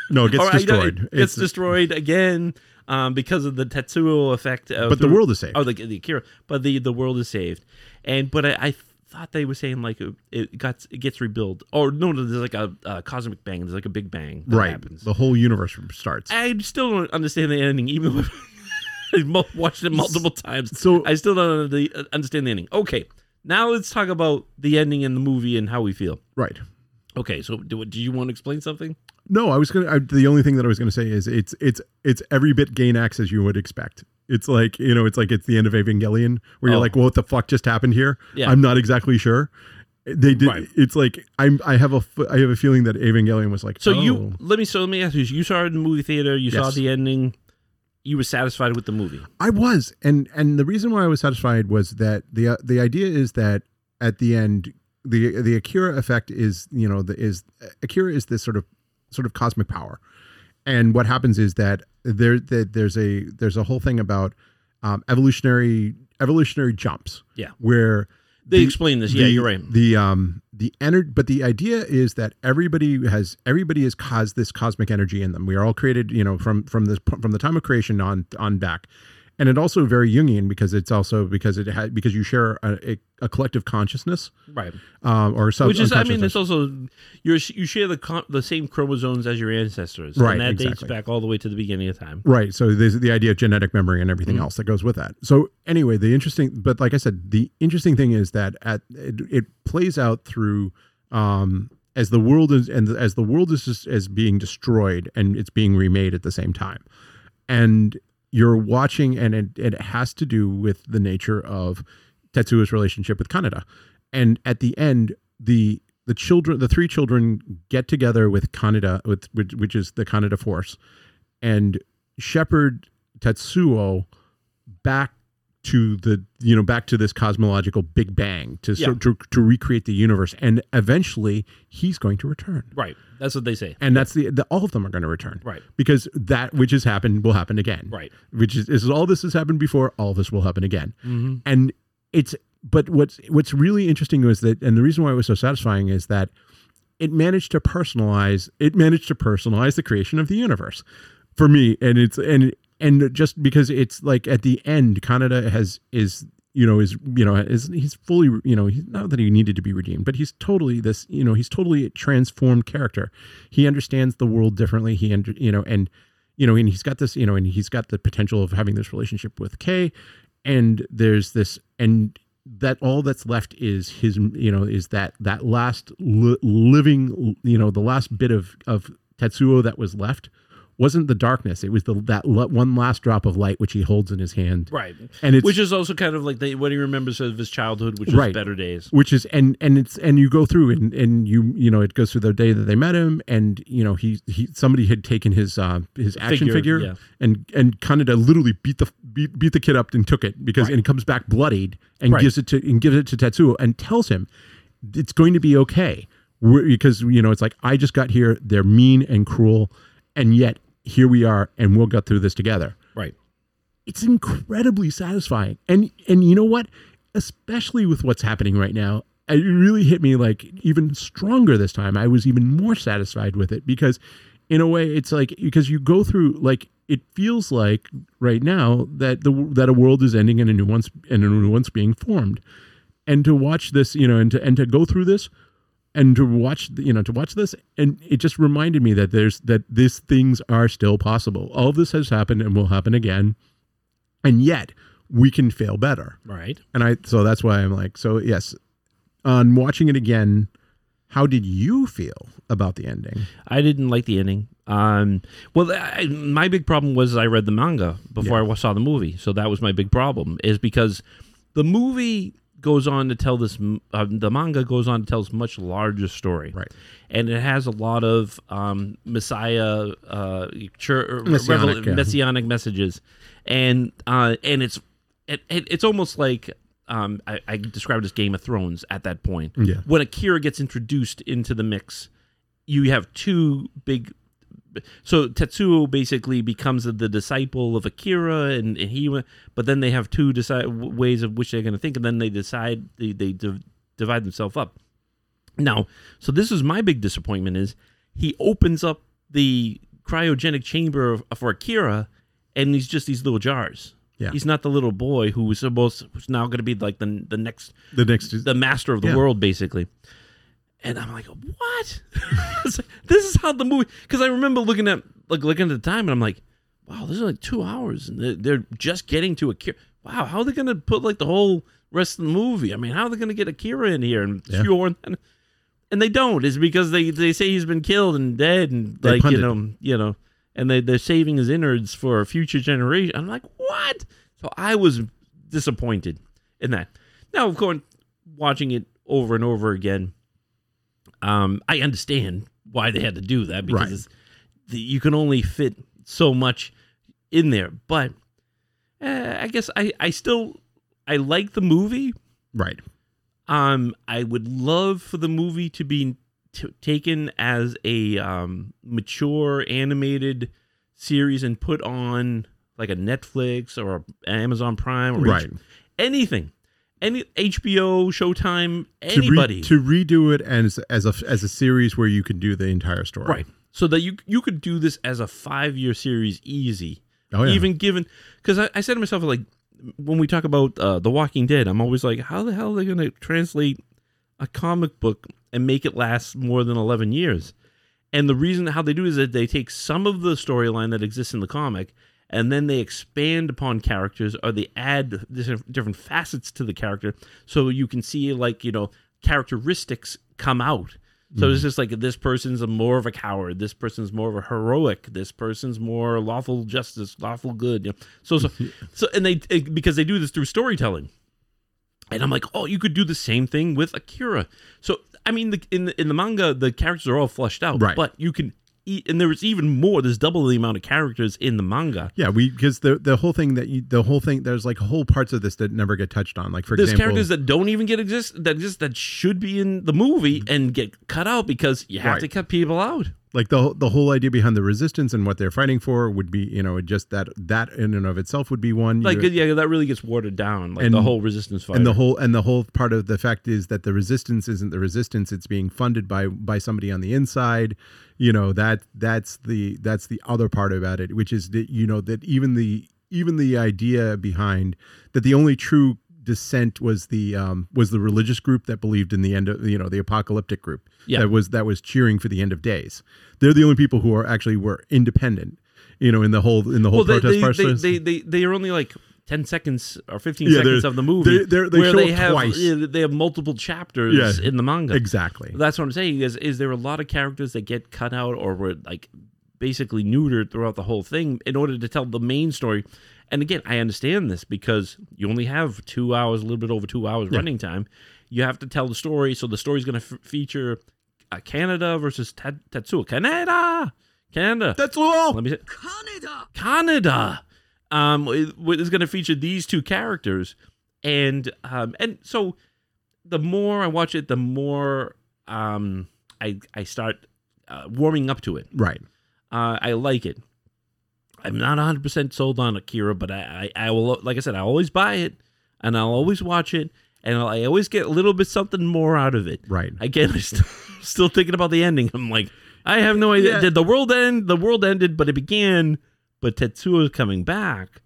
No, it gets Or, know destroyed. It gets It's- destroyed again um, because of the Tetsuo effect. Uh, But the world is saved. Oh, the, the Akira. But the the world is saved. And but I, I thought they were saying like it, it got it gets rebuilt. Or no, no, there's like a, a cosmic bang. There's like a big bang that right. happens. The whole universe starts. I still don't understand the ending, even though I've watched it multiple times. So- I still don't understand the ending. Okay, now let's talk about the ending in the movie and how we feel. right. Okay, so do, do you want to explain something? No, I was gonna. I, the only thing that I was gonna say is it's it's it's every bit Gainax as you would expect. It's like you know, it's like it's the end of Evangelion where you're Oh. like, well, what the fuck just happened here? Yeah. I'm not exactly sure. They did. Right. It's like I'm. I have a. I have a feeling that Evangelion was like. So oh. you let me so let me ask you: You saw it in the movie theater. You saw the ending. You were satisfied with the movie. I was, and and the reason why I was satisfied was that the uh, the idea is that at the end, the the Akira effect is you know the is Akira is this sort of sort of cosmic power, and what happens is that there that there's a there's a whole thing about um, evolutionary evolutionary jumps Yeah. where They the- explain this. Yeah, you're right. The um the energy, but the idea is that everybody has everybody has caused this cosmic energy in them. We are all created, you know, from from this from the time of creation on on back, and it also very Jungian because it's also because it had because you share a, a, a collective consciousness, Right. um, or sub- Which is, I mean, it's also you're you share the con- the same chromosomes as your ancestors, Right, And that dates back all the way to the beginning of time. Right. So there's the idea of genetic memory and everything Mm. else that goes with that. So anyway, the interesting, but like I said, the interesting thing is that at it, it plays out through um, as the world is and as the world is just as being destroyed and it's being remade at the same time, and you're watching, and it, it has to do with the nature of Tetsuo's relationship with Kaneda, and at the end, the the children, the three children, get together with Kaneda, with which, which is the Kaneda Force, and shepherd Tetsuo back to the you know back to this cosmological big bang to so, to, to recreate the universe and eventually he's going to return Right. That's what they say. and that's the, the all of them are going to return Right. because that which has happened will happen again Right. which is, is all this has happened before all this will happen again Mm-hmm. and it's but what's what's really interesting was that and the reason why it was so satisfying is that it managed to personalize it managed to personalize the creation of the universe for me and it's and and just because it's like at the end Kaneda has is you know is you know is he's fully you know he's not that he needed to be redeemed but he's totally this you know he's totally a transformed character. He understands the world differently. He under, you know and you know and he's got this you know and he's got the potential of having this relationship with Kei and there's this and that all that's left is his you know is that that last li- living you know the last bit of of Tetsuo that was left wasn't the darkness it was the that le- one last drop of light which he holds in his hand Right. and it's Which is also kind of like the, what he remembers of his childhood, which Right. is better days. which is and and it's and you go through and and you you know it goes through the day that they met him and you know he he somebody had taken his uh his action Figure, figure, yeah. and and Kaneda literally beat the beat, beat the kid up and took it because and he comes back bloodied and Right. gives it to and gives it to Tetsuo and tells him it's going to be okay because you know it's like I just got here they're mean and cruel and yet here we are and we'll get through this together Right. it's incredibly satisfying. And and you know what? Especially with what's happening right now, it really hit me like even stronger this time. I was even more satisfied with it because in a way it's like because you go through like it feels like right now that the that a world is ending and a new one's and a new one's being formed and to watch this you know and to and to go through this and to watch you know to watch this and it just reminded me that there's that these things are still possible all of this has happened and will happen again and yet we can fail better Right. and i so that's why i'm like so yes on watching it again how did you feel about the ending I didn't like the ending. Um, well, I, my big problem was I read the manga before I saw the movie, so that was my big problem. Is because the movie goes on to tell this, uh, the manga goes on to tell this much larger story, Right. And it has a lot of um, Messiah, uh, chur- Messianic, revel- yeah. messianic messages, and uh, and it's it, it, it's almost like. Um, I, I described as Game of Thrones at that point. Yeah. When Akira gets introduced into the mix, you have two big so Tetsuo basically becomes the disciple of Akira, and, and he. went- But then they have two decide ways of which they're going to think, and then they decide they they div- divide themselves up. Now, so this is my big disappointment: is he opens up the cryogenic chamber of, for Akira, and he's just these little jars. Yeah. He's not the little boy who was supposed who's now going to be like the the next the next the master of the Yeah. world, basically. And I'm like, what? Like, this is how the movie. Because I remember looking at like looking at the time, and I'm like, wow, this is like two hours, and they're, they're just getting to Akira. Wow, how are they going to put like the whole rest of the movie? I mean, how are they going to get Akira in here and Yeah. shoehorn? And, and they don't. Is because they they say he's been killed and dead, and They like punted you know you know, and they they're saving his innards for a future generation. I'm like, what? So I was disappointed in that. Now, of course, watching it over and over again, um, I understand why they had to do that because Right. you can only fit so much in there. But uh, I guess I, I still I like the movie. right Um, I would love for the movie to be t- taken as a um, mature animated series and put on like a Netflix or Amazon Prime or Right. Anything, any HBO, Showtime, to, re- anybody, to redo it as as a as a series where you can do the entire story right? So that you you could do this as a five year series easy. Oh, yeah. Even given because I, I said to myself like when we talk about uh, The Walking Dead, I'm always like, how the hell are they going to translate a comic book and make it last more than 11 years? And the reason how they do is that they take some of the storyline that exists in the comic and then they expand upon characters or they add different, facets to the character so you can see like, you know, characteristics come out. So it's mm-hmm. just like this person's a more of a coward. This person's more of a heroic. This person's more lawful justice, lawful good. You know? So so so, and they it- because they do this through storytelling. And I'm like, oh, you could do the same thing with Akira. So I mean, the, in the, in the manga, the characters are all fleshed out, Right. But you can, e- and there's even more. There's double the amount of characters in the manga. Yeah, we because the the whole thing that you the whole thing there's like whole parts of this that never get touched on. Like for There's example, characters that don't even get exist that exist that should be in the movie and get cut out because you have Right. to cut people out. Like the the whole idea behind the resistance and what they're fighting for would be you know just that that in and of itself would be one. Like You- yeah, that really gets watered down. Like And- the whole resistance fight. and the whole and the whole part of the fact is that the resistance isn't the resistance it's being funded by by somebody on the inside you know that that's the that's the other part about it which is that you know that even the even the idea behind that the only true dissent was the um was the religious group that believed in the end of you know the apocalyptic group Yeah. that was that was cheering for the end of days they're the only people who are actually were independent you know in the whole in the whole well, protest they, they, process they, they, they are only like 10 seconds or 15 Yeah, seconds of the movie they- they're- they where show they it have twice. they have multiple chapters Yeah. in the manga. exactly That's what I'm saying is is there a lot of characters that get cut out or were like basically neutered throughout the whole thing in order to tell the main story. And again, I understand this because you only have 2 hours, a little bit over 2 hours running time. You have to tell the story, so the story's going to f- feature uh, Canada versus Tet- Tetsuo. Canada. Canada. that's all Let me say Canada! Canada um, it- is going to feature these two characters, and um, and so the more I watch it, the more um, I I start uh, warming up to it. right Uh, I like it. I'm not 100 percent sold on Akira, but I, I I will like I said I always buy it and I'll always watch it and I'll, I always get a little bit something more out of it. right Again, I'm still, still thinking about the ending. I'm like, I have no idea. Yeah. Did the world end? The world ended, but it began. But Tetsuo is coming back,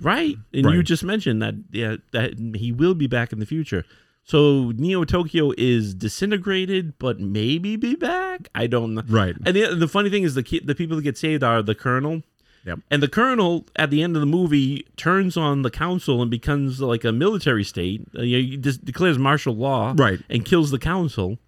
right? And you just mentioned that yeah, that he will be back in the future. So Neo Tokyo is disintegrated, but maybe be back. I don't know. Right. And the, the funny thing is, the the people that get saved are the colonel. Yep. And the colonel at the end of the movie turns on the council and becomes like a military state. Uh, you know, he just declares martial law, Right. and kills the council.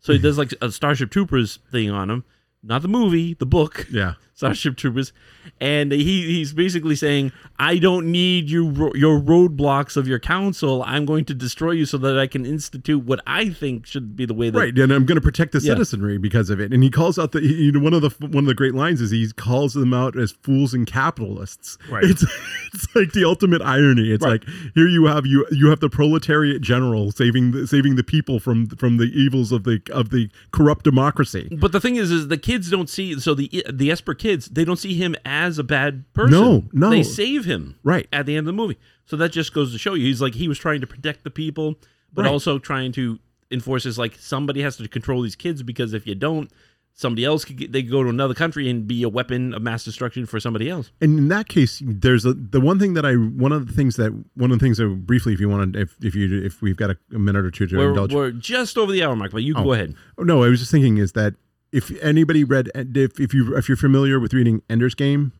So he does like a Starship Troopers thing on him, not the movie, the book. Yeah. Starship Troopers, and he he's basically saying, "I don't need you your roadblocks of your council. I'm going to destroy you so that I can institute what I think should be the way that Right, and I'm going to protect the Yeah. citizenry because of it. And he calls out the he, you know, one of the one of the great lines is he calls them out as fools and capitalists. Right. It's it's like the ultimate irony. It's Right. like here you have you you have the proletariat general saving the, saving the people from from the evils of the of the corrupt democracy. But the thing is, is the kids don't see. So the the Esper kids, they don't see him as a bad person. No, no. they save him Right. at the end of the movie. So that just goes to show you, he's like he was trying to protect the people, but Right. also trying to enforce his like somebody has to control these kids because if you don't, somebody else could get, they could go to another country and be a weapon of mass destruction for somebody else. And in that case, there's a the one thing that I one of the things that one of the things that briefly, if you want to, if if you if we've got a, minute or two to We're, indulge. we're just over the hour mark, but you go oh. ahead. Oh, no, I was just thinking is that if anybody read if if you if you're familiar with reading Ender's Game,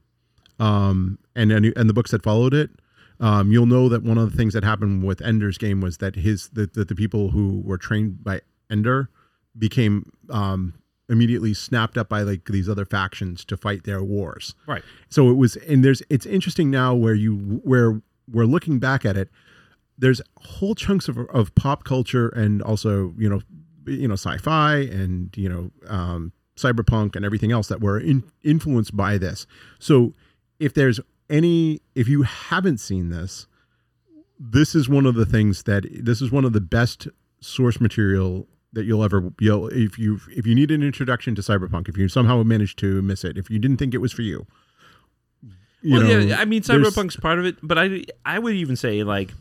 um, and any and the books that followed it, um, you'll know that one of the things that happened with Ender's Game was that his that the, the people who were trained by Ender became um immediately snapped up by like these other factions to fight their wars. Right. So it was, and there's, it's interesting now where you, where we're looking back at it, there's whole chunks of, of pop culture and also, you know, you know, sci-fi and, you know, um, cyberpunk and everything else that were in, influenced by this. So if there's any, if you haven't seen this, this is one of the things that this is one of the best source material that you'll ever you'll if you if you need an introduction to cyberpunk if you somehow managed to miss it if you didn't think it was for you, you well, know, yeah, I mean, Cyberpunk's part of it, but I, I would even say like,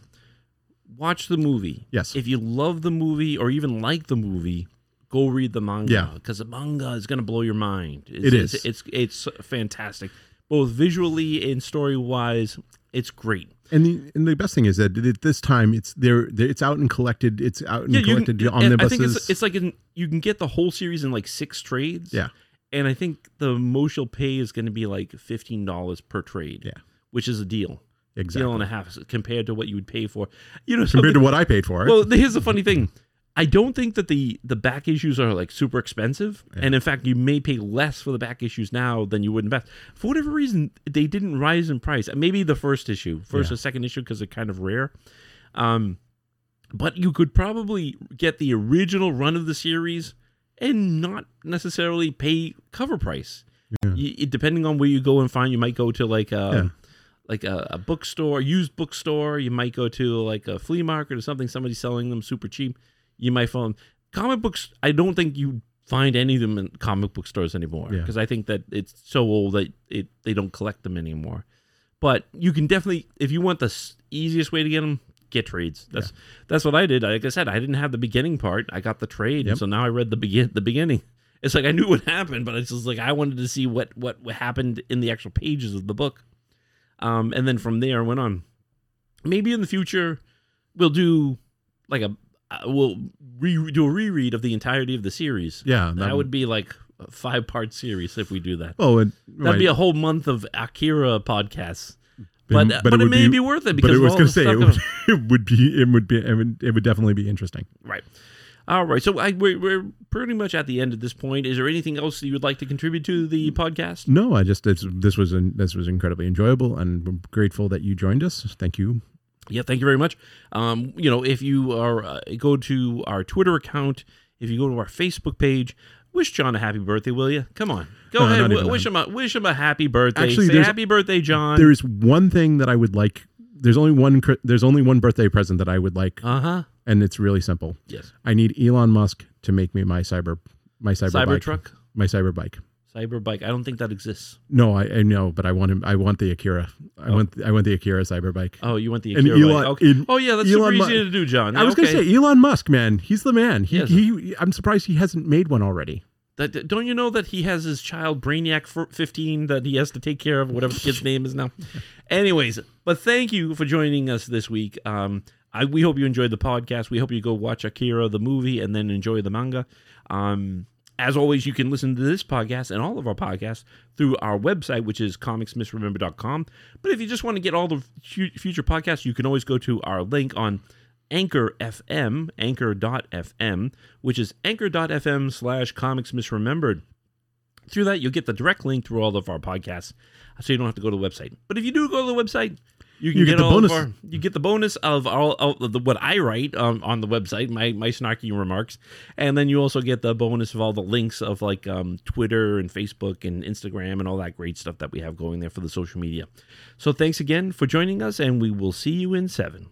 watch the movie. Yes. If you love the movie or even like the movie, go read the manga. Yeah. Because the manga is going to blow your mind. It's, It it's- It's, it's fantastic, both visually and story wise. It's great. and the and the best thing is that at this time it's there it's out and collected it's out and Yeah, collected can, omnibuses I think it's, it's like in, you can get the whole series in like six trades. Yeah. And I think the most you'll pay is going to be like fifteen dollars per trade. Yeah. Which is a deal. Exactly Deal and a half compared to what you would pay for. You know, compared to what I paid for it. Well, here's the funny thing. I don't think that the the back issues are like super expensive, and in fact, you may pay less for the back issues now than you would in back. For whatever reason, they didn't rise in price. Maybe the first issue, first Yeah. or second issue, because they're kind of rare. Um, but you could probably get the original run of the series and not necessarily pay cover price. Yeah. You, depending on where you go and find, you might go to like a Yeah. Like a, a bookstore, used bookstore. You might go to like a flea market or something. Somebody's selling them super cheap. You might find comic books. I don't think you find any of them in comic book stores anymore Yeah. because I think that it's so old that it they don't collect them anymore. But you can definitely, if you want the easiest way to get them, get trades. That's that's what I did. Like I said, I didn't have the beginning part. I got the trade, Yep. and so now I read the begin the beginning. It's like I knew what happened, but it's just like I wanted to see what, what happened in the actual pages of the book. Um, and then from there went on. Maybe in the future we'll do like a uh, we'll re- do a reread of the entirety of the series. yeah, That, would be like a five part series if we do that. Oh, and That'd be a whole month of Akira podcasts. But- But but but, it it, may be- be, worth it but because it was going going to say it would, it would be it would be it would, it would definitely be interesting. right. All right, so I, we're, we're pretty much at the end at this point. Is there anything else that you would like to contribute to the podcast? No, I just it's, this was an, this was incredibly enjoyable, and I'm grateful that you joined us. Thank you. Yeah, thank you very much. Um, you know, if you are uh, go to our Twitter account, if you go to our Facebook page, wish Jon a happy birthday, will you? Come on, go No, ahead, w- wish him a wish him a happy birthday. Actually, Say happy birthday, Jon. There is one thing that I would like. There's only one. There's only one birthday present that I would like, uh huh. and it's really simple. Yes. I need Elon Musk to make me my cyber my cyber, bike, Cybertruck, my cyber bike. Cyberbike. I don't think that exists. No, I, I know, but I want him. I want the Akira. I want I want the Akira cyber bike. Oh, you want the And Akira Elon- bike. Okay. in- oh yeah, that's Elon super Mu- easy to do, Jon. I was okay. going to say Elon Musk, man. He's the man. He, Yes. he I'm surprised he hasn't made one already. That don't you know that he has his child Brainiac 15 that he has to take care of, whatever the kid's name is now. Anyways, but thank you for joining us this week. Um, I we hope you enjoyed the podcast. We hope you go watch Akira the movie and then enjoy the manga. Um, as always, you can listen to this podcast and all of our podcasts through our website, which is comicsmisremember.com. But if you just want to get all the fu- future podcasts, you can always go to our link on Anchor FM, anchor.fm, which is anchor.fm slash comics misremembered. Through that, you'll get the direct link through all of our podcasts, so you don't have to go to the website. But if you do go to the website, you can You get, get the bonus. Of our, you get the bonus of all of the, what I write um, on the website, my my snarky remarks, and then you also get the bonus of all the links of like um, Twitter and Facebook and Instagram and all that great stuff that we have going there for the social media. So thanks again for joining us, and we will see you in seven.